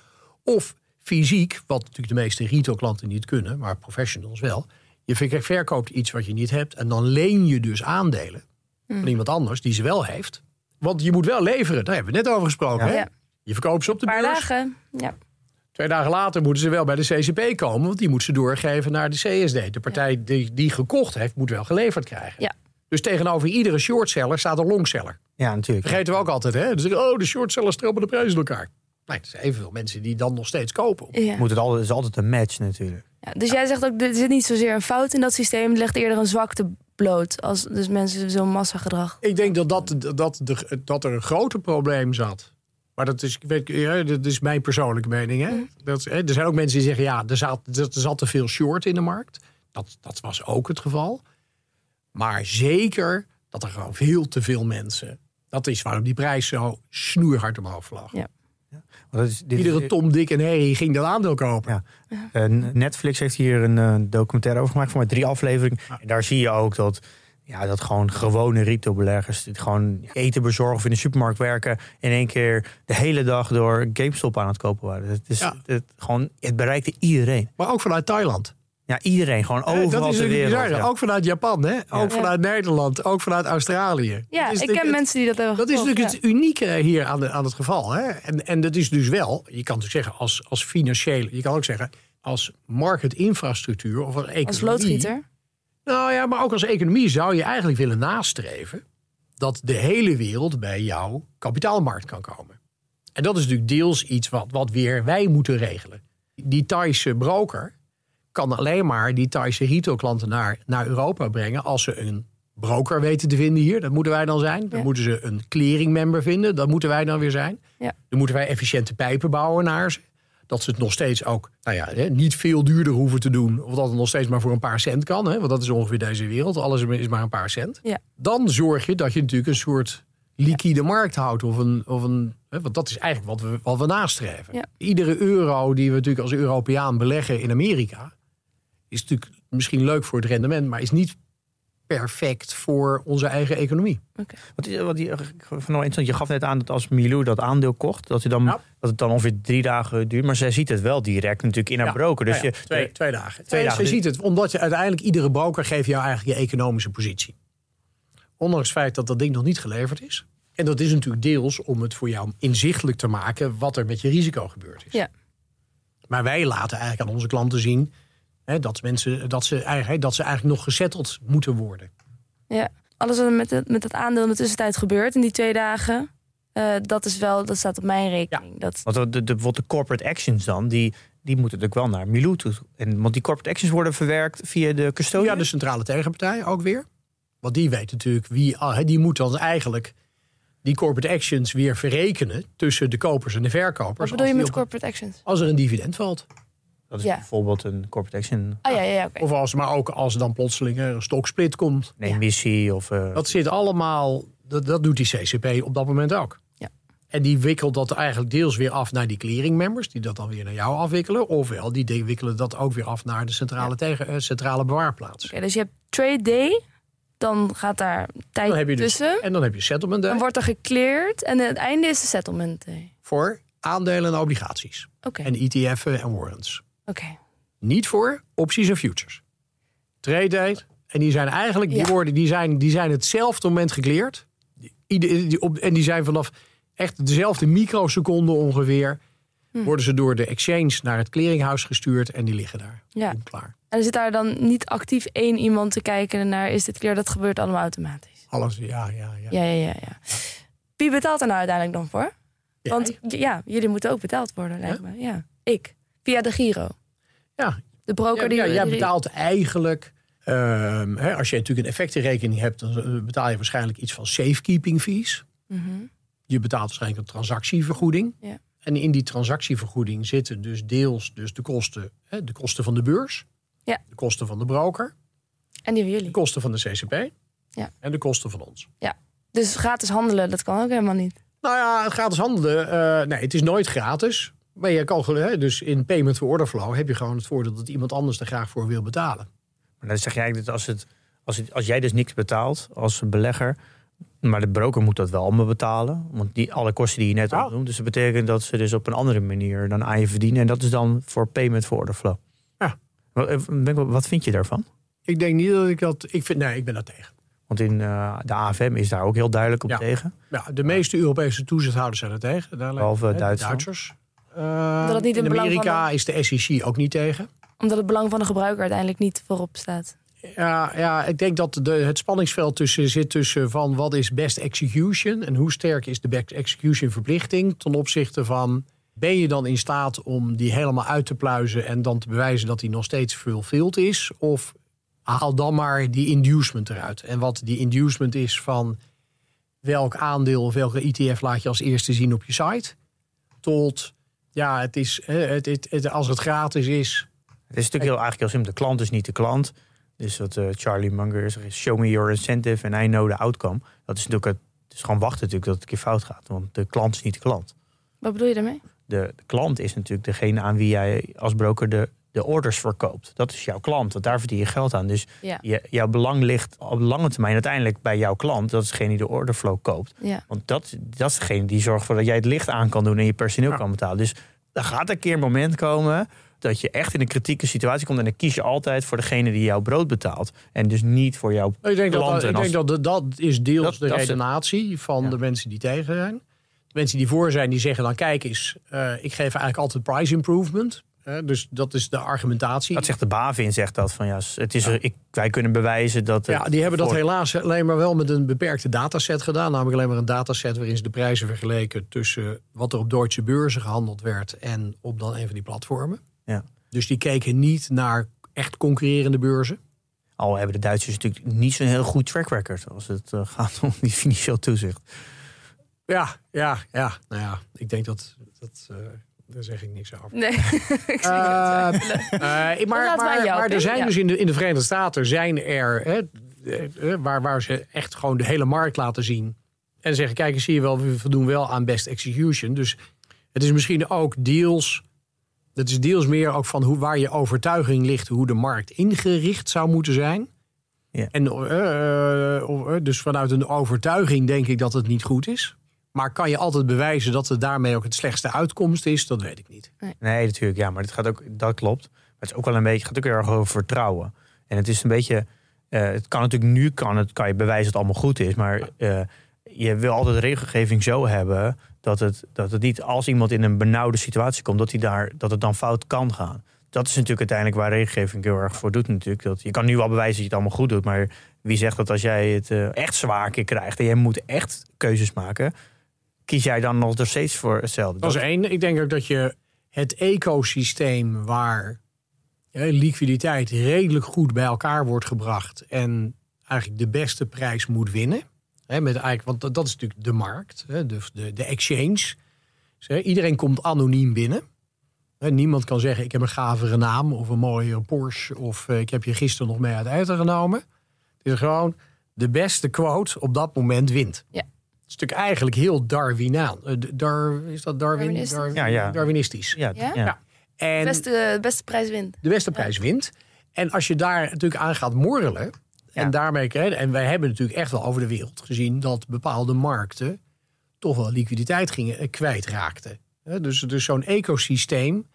Of fysiek, wat natuurlijk de meeste retailklanten niet kunnen, maar professionals wel. Je ver- verkoopt iets wat je niet hebt en dan leen je dus aandelen van iemand anders die ze wel heeft. Want je moet wel leveren, daar hebben we net over gesproken. Ja. Hè? Ja. Je verkoopt ze op de paar beurs. dagen. Ja. Twee dagen later moeten ze wel bij de CCP komen, want die moet ze doorgeven naar de CSD. De partij die, die gekocht heeft, moet wel geleverd krijgen. Dus tegenover iedere shortseller staat een longseller. Ja, natuurlijk. Vergeten we ook altijd, hè? Dus oh, de shortsellers trappen de prijzen in elkaar. Nee, er zijn evenveel mensen die dan nog steeds kopen. Ja. Moet het, altijd, het is altijd een match natuurlijk. Ja, dus jij zegt ook, er zit niet zozeer een fout in dat systeem. Het legt eerder een zwakte bloot. Als dus mensen zo'n massagedrag. Ik denk dat, dat, dat, de, dat er een groter probleem zat. Maar dat is, ik weet, ja, dat is mijn persoonlijke mening. Hè? Dat, hè, er zijn ook mensen die zeggen, ja, er zat, er zat te veel short in de markt. Dat, dat was ook het geval. Maar zeker dat er gewoon veel te veel mensen... Dat is waarom die prijs zo snoerhard omhoog vlag. Ja. Want dat is, dit Iedere is- Tom, Dick en Harry ging dat aandeel kopen. Ja. Eh, Netflix heeft hier een eh, documentaire over gemaakt, voor mij drie afleveringen. En daar zie je ook dat, ja, dat gewoon gewone retailbeleggers die gewoon eten bezorgen of in de supermarkt werken, in één keer de hele dag door GameStop aan het kopen waren. Het, is, Ja. het, gewoon, het bereikte iedereen. Maar ook vanuit Thailand. Ja, iedereen, gewoon overal dat is ter natuurlijk wereld. bizar. ja. Ook vanuit Japan, hè? ook Ja. vanuit Nederland, ook vanuit Australië. Ja, ik ken het- mensen die dat hebben Dat is natuurlijk het unieke hier aan, de, aan het geval. Hè? En, en dat is dus wel, je kan natuurlijk zeggen als, als financiële, je kan ook zeggen als marketinfrastructuur of als economie. Als loodgieter. Nou ja, maar ook als economie zou je eigenlijk willen nastreven dat de hele wereld bij jouw kapitaalmarkt kan komen. En dat is natuurlijk deels iets wat, wat weer wij moeten regelen. Die Thaise broker kan alleen maar die Thaise retailklanten naar, naar Europa brengen als ze een broker weten te vinden hier. Dat moeten wij dan zijn. Dan Ja. moeten ze een clearingmember vinden. Dat moeten wij dan weer zijn. Ja. Dan moeten wij efficiënte pijpen bouwen naar ze. Dat ze het nog steeds ook nou ja, hè, niet veel duurder hoeven te doen. Of dat het nog steeds maar voor een paar cent kan. Hè? Want dat is ongeveer deze wereld. Alles is maar een paar cent. Ja. Dan zorg je dat je natuurlijk een soort liquide markt houdt. Of een, of een, hè, want dat is eigenlijk wat we, wat we nastreven. Iedere euro die we natuurlijk als Europeaan beleggen in Amerika... is natuurlijk misschien leuk voor het rendement... maar is niet perfect voor onze eigen economie. Wat, is- wat die. Je gaf net aan dat als Milou dat aandeel kocht, dat, hij dan, Ja. dat het dan ongeveer drie dagen duurt. Maar zij ziet het wel direct natuurlijk in haar Ja. broker. Dus Nou ja, je, twee, twee dagen. Twee En dagen. Je ziet het, omdat je uiteindelijk iedere broker geeft jou eigenlijk je economische positie. Ondanks het feit dat dat ding nog niet geleverd is. En dat is natuurlijk deels om het voor jou inzichtelijk te maken wat er met je risico gebeurd is. Ja. Maar wij laten eigenlijk aan onze klanten zien hè, dat, mensen, dat, ze eigenlijk, dat ze eigenlijk nog gesetteld moeten worden. Ja, alles wat er met, het, met dat aandeel in de tussentijd gebeurt in die twee dagen, eh, dat is wel, dat staat op mijn rekening. Dat, Want de, de, bijvoorbeeld de corporate actions dan, die, die moeten natuurlijk wel naar Milou toe. En, want die corporate actions worden verwerkt via de custodian. Ja, de centrale tegenpartij ook weer. Want die weet natuurlijk wie, ah, hè, die moet dan eigenlijk die corporate actions weer verrekenen tussen de kopers en de verkopers. wat bedoel je met op- corporate actions? Als er een dividend valt. Dat is Ja. bijvoorbeeld een corporate action, Oh ja, ja, ja oké. Of als, maar ook als er dan plotseling een stoksplit komt. een emissie of... eh, Dat zit allemaal, dat, dat doet die CCP op dat moment ook. Ja. En die wikkelt dat eigenlijk deels weer af naar die clearing members, die dat dan weer naar jou afwikkelen. Ofwel, die de- wikkelen dat ook weer af naar de centrale, tegen, eh, centrale bewaarplaats. Oké, dus je hebt trade day, dan gaat daar tijd Dan heb je dus, tussen. en dan heb je settlement day Dan wordt er gecleared en het einde is de settlement day. voor aandelen en obligaties. En ETF'en en warrants. Oké. Niet voor opties en futures. Trade date. En die zijn eigenlijk, die, Ja. worden, die, zijn, die zijn hetzelfde moment op, en die zijn vanaf echt dezelfde microseconde ongeveer. Hm. Worden ze door de exchange naar het clearinghuis gestuurd. En die liggen daar. Ja. Klaar. En er zit daar dan niet actief één iemand te kijken naar is dit clear? Dat gebeurt allemaal automatisch. Alles, ja, ja, ja. Ja, ja, ja, ja. Wie betaalt er nou uiteindelijk dan voor? Want ja, jullie moeten ook betaald worden, lijkt me. Ja, ik. Via de Giro. Ja, De broker ja, die... ja, jij betaalt eigenlijk... ehm, hè, als je natuurlijk een effectenrekening hebt... dan betaal je waarschijnlijk iets van safekeeping fees. Mhm. Je betaalt waarschijnlijk een transactievergoeding. Ja. En in die transactievergoeding zitten dus deels dus de, kosten, hè, de kosten van de beurs. Ja. De kosten van de broker. En die van De jullie. kosten van de CCP. Ja. En de kosten van ons. Dus gratis handelen, dat kan ook helemaal niet. Nou ja, gratis handelen. eh, nee, het is nooit gratis. Maar je kan gewoon, hè, dus in payment for order flow heb je gewoon het voordeel dat iemand anders er graag voor wil betalen. Maar dan zeg jij dat als, het, als, het, als jij dus niks betaalt als een belegger, maar de broker moet dat wel allemaal betalen. Want die, alle kosten die je net Ja. opnoemt. Dus dat betekent dat ze dus op een andere manier dan aan je verdienen. En dat is dan voor payment for order flow. Ja. Wat, eh, vind je daarvan? Ik denk niet dat ik dat. Ik vind, nee, ik ben daar tegen. Want in eh, de AFM is daar ook heel duidelijk op Ja. tegen. Ja, de meeste Europese toezichthouders zijn er tegen. Daar, Behalve. Duitsers. Eh, Dat het niet in Amerika de- is de SEC ook niet tegen. Omdat het belang van de gebruiker uiteindelijk niet voorop staat. Ja, ja, ik denk dat de, het spanningsveld tussen zit tussen van wat is best execution en hoe sterk is de best execution verplichting ten opzichte van ben je dan in staat om die helemaal uit te pluizen en dan te bewijzen dat die nog steeds fulfilled is of haal dan maar die inducement eruit. En wat die inducement is van welk aandeel of welke ETF laat je als eerste zien op je site tot ja, het is hè, het, het, het- als het gratis is Het is natuurlijk heel, eigenlijk heel simpel. De klant is niet de klant. Dus wat eh, Charlie Munger zegt, is show me your incentive and I know the outcome. Dat is natuurlijk het, het is gewoon wachten natuurlijk dat het een keer fout gaat. Want de klant is niet de klant. Wat bedoel je daarmee? De, de klant is natuurlijk degene aan wie jij als broker de, de orders verkoopt. Dat is jouw klant, want daar verdien je geld aan. Dus Ja. je, jouw belang ligt op lange termijn uiteindelijk bij jouw klant. Dat is degene die de orderflow koopt. Ja. Want dat, dat is degene die zorgt voor dat jij het licht aan kan doen en je personeel Ja. kan betalen. Dus er gaat een keer een moment komen dat je echt in een kritieke situatie komt. En dan kies je altijd voor degene die jouw brood betaalt. En dus niet voor jouw Ik denk, dat, ik En denk dat dat is deels Dat- de dat is het. redenatie van Ja. de mensen die tegen zijn. De mensen die voor zijn, die zeggen dan kijk eens, eh, ik geef eigenlijk altijd price improvement. Dus dat is de argumentatie. Dat zegt de BaVin, zegt dat van ja, het is er, ik, wij kunnen bewijzen dat. ja, die hebben dat voor- helaas alleen maar wel met een beperkte dataset gedaan. Namelijk alleen maar een dataset waarin ze de prijzen vergeleken tussen wat er op Duitse beurzen gehandeld werd en op dan een van die platformen. Ja. Dus die keken niet naar echt concurrerende beurzen. Al hebben de Duitsers natuurlijk niet zo'n heel goed track record als het eh, gaat om die financieel toezicht. Ja, ja, ja. Nou ja, ik denk dat... dat eh, daar zeg ik niks over. Nee, ik zie Eh, het. eh, maar maar, maar er zijn ja. dus in de, in de Verenigde Staten zijn er hè, eh, waar, waar ze echt gewoon de hele markt laten zien. En zeggen, kijk, zie je wel, we voldoen wel aan best execution. Dus het is misschien ook deels. Het is deels meer ook van hoe, waar je overtuiging ligt, hoe de markt ingericht zou moeten zijn. Ja. En dus vanuit een overtuiging denk ik dat het niet goed is. Maar kan je altijd bewijzen dat het daarmee ook het slechtste uitkomst is? Dat weet ik niet. Nee, natuurlijk. Ja, maar het gaat ook, dat klopt. Maar het is ook wel een beetje, het gaat ook heel erg over vertrouwen. En het is een beetje, eh, het kan natuurlijk nu, kan, het, kan je bewijzen dat het allemaal goed is. Maar eh, je wil altijd regelgeving zo hebben dat het, dat het niet als iemand in een benauwde situatie komt, dat, hij daar, dat het dan fout kan gaan. Dat is natuurlijk uiteindelijk waar regelgeving heel erg voor doet natuurlijk. Dat, je kan nu wel bewijzen dat je het allemaal goed doet. Maar wie zegt dat als jij het eh, echt zwaar keer krijgt en je moet echt keuzes maken, kies jij dan nog steeds voor hetzelfde? Dat is één. Ik denk ook dat je het ecosysteem waar hè, liquiditeit redelijk goed bij elkaar wordt gebracht en eigenlijk de beste prijs moet winnen. Hè, met eigenlijk, want dat, dat is natuurlijk de markt, hè, de, de, de exchange. Dus, hè, iedereen komt anoniem binnen. Hè, niemand kan zeggen: Ik heb een gavere naam of een mooie Porsche. Of eh, ik heb je gisteren nog mee uit eten genomen. Het is gewoon de beste quote op dat moment wint. Ja. Het is natuurlijk eigenlijk heel Darwinaan. Eh, Dar, is dat Darwin? Darwinistisch. Darwin- Ja, ja. Darwinistisch. ja, Ja? ja. En Beste, beste prijs wint. de beste prijs wint. En als je daar natuurlijk aan gaat morrelen. Ja. En daarmee, en wij hebben natuurlijk echt wel over de wereld gezien dat bepaalde markten toch wel liquiditeit gingen eh, kwijtraakten. Hè, Dus, dus zo'n ecosysteem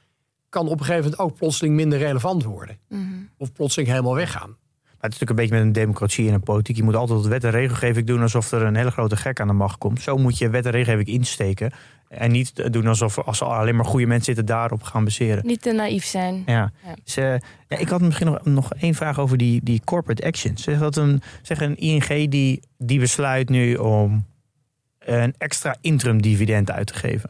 kan op een gegeven moment ook plotseling minder relevant worden. Mhm. Of plotseling helemaal weggaan. Maar het is natuurlijk een beetje met een democratie en een politiek. Je moet altijd wet en regelgeving doen alsof er een hele grote gek aan de macht komt. Zo moet je wet en regelgeving insteken. En niet doen alsof als er alleen maar goede mensen zitten daarop gaan baseren. Niet te naïef zijn. Ja. Ja. Dus, eh, ja, ik had misschien nog, nog één vraag over die, die corporate actions. Zeg, dat een, zeg een ING die, die besluit nu om een extra interim dividend uit te geven.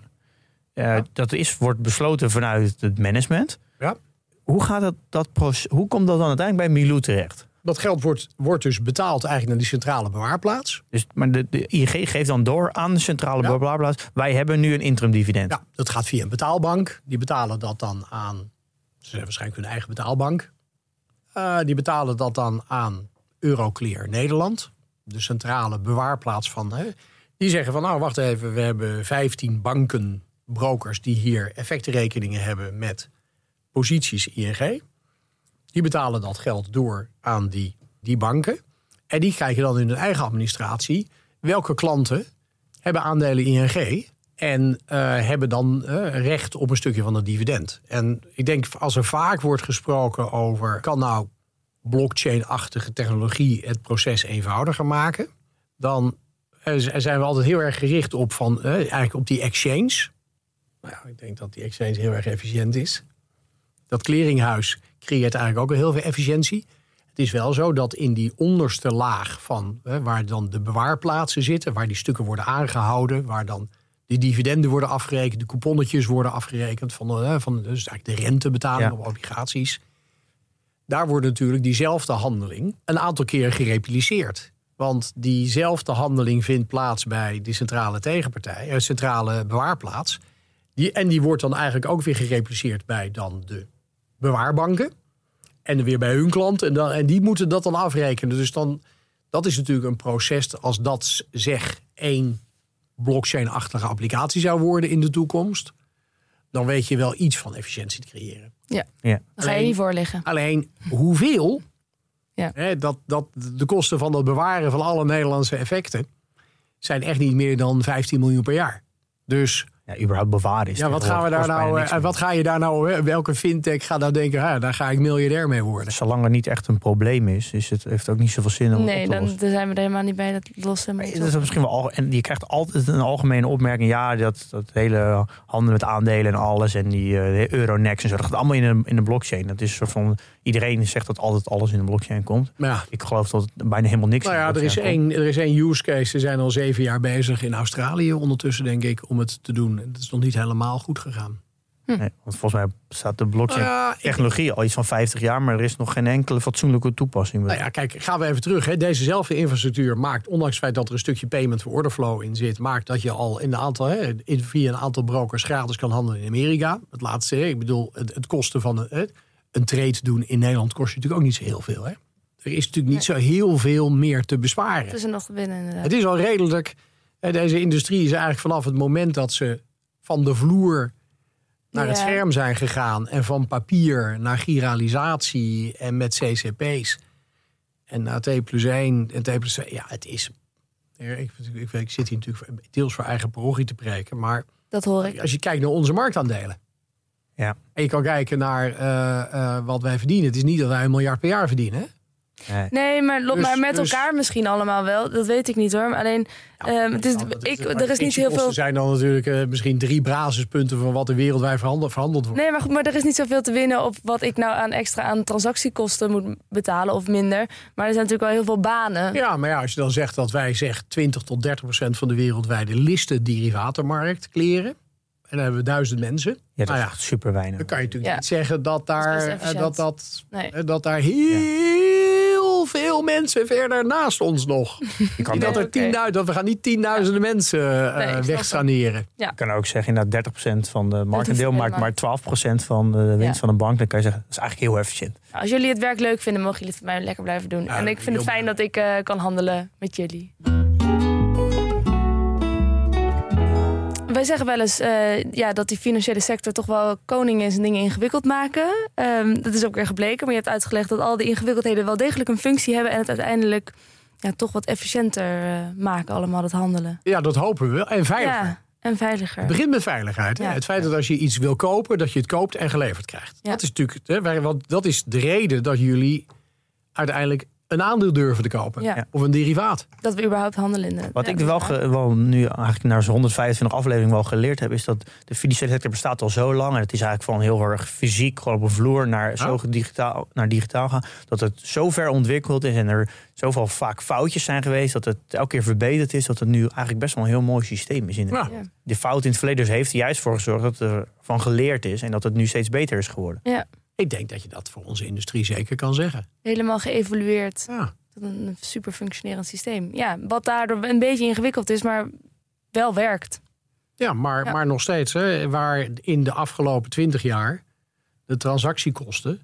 Eh, Dat is, wordt besloten vanuit het management. Ja. Hoe, gaat dat, dat proces, hoe komt dat dan uiteindelijk bij Milou terecht? Dat geld wordt, wordt dus betaald eigenlijk naar die centrale bewaarplaats. Dus, maar de, de ING geeft dan door aan de centrale Ja. bewaarplaats. Wij hebben nu een interim dividend. Ja, dat gaat via een betaalbank. Die betalen dat dan aan. Ze hebben waarschijnlijk hun eigen betaalbank. Eh, die betalen dat dan aan Euroclear Nederland. De centrale bewaarplaats van. Hè, die zeggen van nou wacht even, we hebben 15 banken, brokers die hier effectenrekeningen hebben met posities ING. Die betalen dat geld door aan die, die banken. En die kijken dan in hun eigen administratie welke klanten hebben aandelen ING en eh, hebben dan eh, recht op een stukje van het dividend. En ik denk als er vaak wordt gesproken over kan nou blockchain-achtige technologie het proces eenvoudiger maken, dan eh, zijn we altijd heel erg gericht op van eigenlijk op die exchange. Nou ja, ik denk dat die exchange heel erg efficiënt is. Dat clearinghuis creëert eigenlijk ook heel veel efficiëntie. Het is wel zo dat in die onderste laag van hè, waar dan de bewaarplaatsen zitten, waar die stukken worden aangehouden, waar dan de dividenden worden afgerekend, de couponnetjes worden afgerekend van, eh, van dus eigenlijk de rentebetaling Ja. op obligaties. Daar wordt natuurlijk diezelfde handeling een aantal keren gerepliceerd. Want diezelfde handeling vindt plaats bij die centrale tegenpartij, eh, centrale bewaarplaats. Die, en die wordt dan eigenlijk ook weer gerepliceerd bij dan de bewaarbanken. En weer bij hun klant. En, dan, en die moeten dat dan afrekenen. Dus dan, dat is natuurlijk een proces als dat zeg één blockchain-achtige applicatie zou worden in de toekomst. Dan weet je wel iets van efficiëntie te creëren. Ja. Ja. Dan ga je Alleen- niet voor liggen. Alleen hoeveel? Ja. Hè, dat, dat, de kosten van het bewaren van alle Nederlandse effecten zijn echt niet meer dan 15 miljoen per jaar. Dus Ja, überhaupt bewaren is ja, wat, gaan we daar nou, eh, wat ga je daar nou, hè, welke fintech gaat nou denken, ah, daar ga ik miljardair mee worden? Zolang het niet echt een probleem is, is het, heeft het ook niet zoveel zin om het Nee, op te dan, lossen. dan zijn we er helemaal niet bij dat lossen. Maar Dat is misschien wel al, en je krijgt altijd een algemene opmerking. Ja, dat, dat hele handel met aandelen en alles. En die eh, Euronext en zo. Dat gaat allemaal in de, in de blockchain. Dat is een soort van. Iedereen zegt dat altijd alles in de blockchain komt. Maar ja, Ik geloof dat het bijna helemaal niks nou in ja, er is, één, er is één use case. Ze zijn al zeven jaar bezig in Australië ondertussen, denk ik, om het te doen. Dat is nog niet helemaal goed gegaan. Hm. Nee, want volgens mij bestaat de Nou blockchain ja, ik- technologie al iets van 50 jaar, maar er is nog geen enkele fatsoenlijke toepassing. Nou ja, kijk, gaan we even terug. Hè. Dezezelfde infrastructuur maakt, ondanks het feit dat er een stukje payment for order flow in zit, maakt dat je al in een aantal, hè, in, via een aantal brokers gratis kan handelen in Amerika. Het laatste, hè, ik bedoel, het, het kosten van een, hè, een trade doen in Nederland kost je natuurlijk ook niet zo heel veel. Hè. Er is natuurlijk niet zo heel veel meer te besparen. Het is er nog te binnen inderdaad. Het is al redelijk. hè, Deze industrie is eigenlijk vanaf het moment dat ze van de vloer naar het scherm zijn gegaan. En van papier naar giralisatie en met CCP's. En naar T plus 1 en T plus 2. Ja, het is. Ik, ik, ik zit hier natuurlijk deels voor eigen parochie te preken. Maar Dat hoor ik. als je kijkt naar onze marktaandelen. Ja. En je kan kijken naar eh, eh, wat wij verdienen. Het is niet dat wij een miljard per jaar verdienen. Nee. Nee, maar, Dus- maar met dus- elkaar misschien allemaal wel. Dat weet ik niet hoor. Maar alleen, ehm, het is, Nou, dat ik, maar er is niet heel veel... Er zijn dan natuurlijk eh, misschien drie basispunten van wat er wereldwijd verhandeld, verhandeld wordt. Nee, maar, goed, maar er is niet zoveel te winnen op wat ik nou aan extra aan transactiekosten moet betalen of minder. Maar er zijn natuurlijk wel heel veel banen. Ja, maar ja, als je dan zegt dat wij zeg 20 tot 30 procent van de wereldwijde listen derivatenmarkt kleren. En dan hebben we duizend mensen. Ja, dat nou is ja, echt super weinig. dan kan je natuurlijk Ja. niet zeggen dat Dat daar, eh, dat, dat, Nee. eh, dat daar heel veel mensen verder naast ons nog. Je kan, Niet dat er oké. 10.000, dat we gaan niet tienduizenden mensen eh, Nee, ik snap wegsaneren. je kan ook zeggen dat 30% van de marktendeel maakt maar 12% van de winst Ja. van een bank. Dan kan je zeggen, dat is eigenlijk heel efficiënt. Nou, als jullie het werk leuk vinden, mogen jullie het voor mij lekker blijven doen. Ja, en ik vind het fijn dat ik eh, kan handelen met jullie. Wij zeggen wel eens eh, ja, dat die financiële sector toch wel koning is en dingen ingewikkeld maken. Ehm, dat is ook weer gebleken. Maar je hebt uitgelegd dat al die ingewikkeldheden wel degelijk een functie hebben. En het uiteindelijk ja, toch wat efficiënter eh, maken, allemaal dat handelen. Ja, dat hopen we wel. En veiliger. Ja, en veiliger. Het begint met veiligheid. hè. Ja. Het feit dat als je iets wil kopen, dat je het koopt en geleverd krijgt. Ja. Dat is natuurlijk, hè, want dat is de reden dat jullie uiteindelijk een aandeel durven te kopen. Ja. Of een derivaat. Dat we überhaupt handelen in de Wat ja, ik wel, ge- wel nu eigenlijk naar zo'n 125 afleveringen wel geleerd heb, is dat de financiële sector bestaat al zo lang. En het is eigenlijk van heel erg fysiek, gewoon op een vloer, naar, zo digitaal, naar digitaal gaan. Dat het zo ver ontwikkeld is en er zoveel vaak foutjes zijn geweest. Dat het elke keer verbeterd is. Dat het nu eigenlijk best wel een heel mooi systeem is. In. Ja. De fout in het verleden dus heeft er juist voor gezorgd dat er van geleerd is. En dat het nu steeds beter is geworden. Ja, Ik denk dat je dat voor onze industrie zeker kan zeggen. helemaal geëvolueerd. Ja. tot een super functionerend systeem. Ja, wat daardoor een beetje ingewikkeld is, maar wel werkt. Ja, maar, Ja. maar nog steeds, hè, waar in de afgelopen twintig jaar de transactiekosten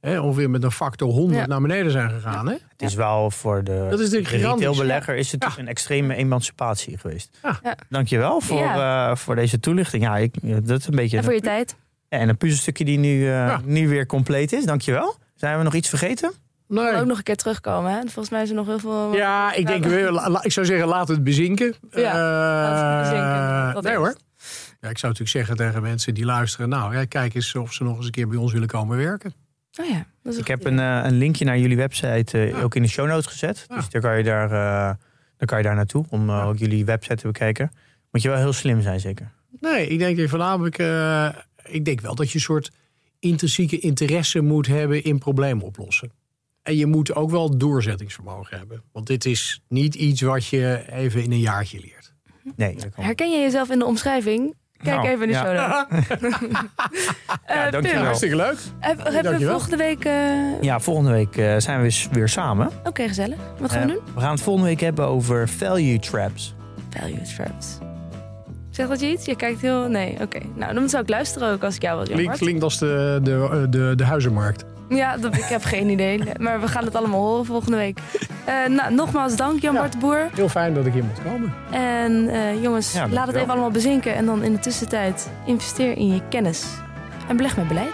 hè, ongeveer met een factor 100 Ja. naar beneden zijn gegaan. Hè? Het is wel voor de, Dat is natuurlijk de gigantisch, retailbelegger is het Ja. een extreme emancipatie geweest. Ja. Ja. Dankjewel voor, eh, voor deze toelichting. Ja, ik, dat is een beetje En voor je tijd. En een puzzelstukje die nu, eh, Ja. nu weer compleet is. Dankjewel. Zijn we nog iets vergeten? Nee. Ook nog een keer terugkomen. Hè? Volgens mij is er nog heel veel. Ja, ik denk, weer, ik zou zeggen, laat het bezinken. Ja, Eh, laat het bezinken, dat nee hoor. Ja, ik zou natuurlijk zeggen tegen mensen die luisteren... nou, ja, kijk eens of ze nog eens een keer bij ons willen komen werken. Oh ja, dat is Ik heb een, eh, een linkje naar jullie website eh, Ja. ook in de show notes gezet. Ja. Dus daar kan je daar, eh, dan kan je daar naartoe om eh, Ja. ook jullie website te bekijken. Moet je wel heel slim zijn, zeker. Nee, ik denk voornamelijk... ik denk wel dat je een soort intrinsieke interesse moet hebben in problemen oplossen. En je moet ook wel doorzettingsvermogen hebben. Want dit is niet iets wat je even in een jaartje leert. Nee. Herken je jezelf in de omschrijving? Kijk Nou, even in de ja. show notes. Eh, dankjewel. Hartstikke leuk. heb- Hebben we Dankjewel. volgende week... eh, Ja, volgende week eh, zijn we weer- weer samen. Oké, gezellig. Wat gaan we doen? we gaan het volgende week hebben over value traps. Value traps. Zegt dat je iets? Je kijkt heel... Nee, oké. Nou, dan zou ik luisteren ook als ik jou was, Jan Klinkt, klinkt als de, de, de, de huizenmarkt. Ja, dat, ik heb geen idee. Maar we gaan het allemaal horen volgende week. Eh, nou, nogmaals dank Jan Ja. Bart de Boer. Heel fijn dat ik hier moet komen. En eh, jongens, Ja, laat het even allemaal bezinken. En dan in de tussentijd investeer in je kennis. En beleg met beleid.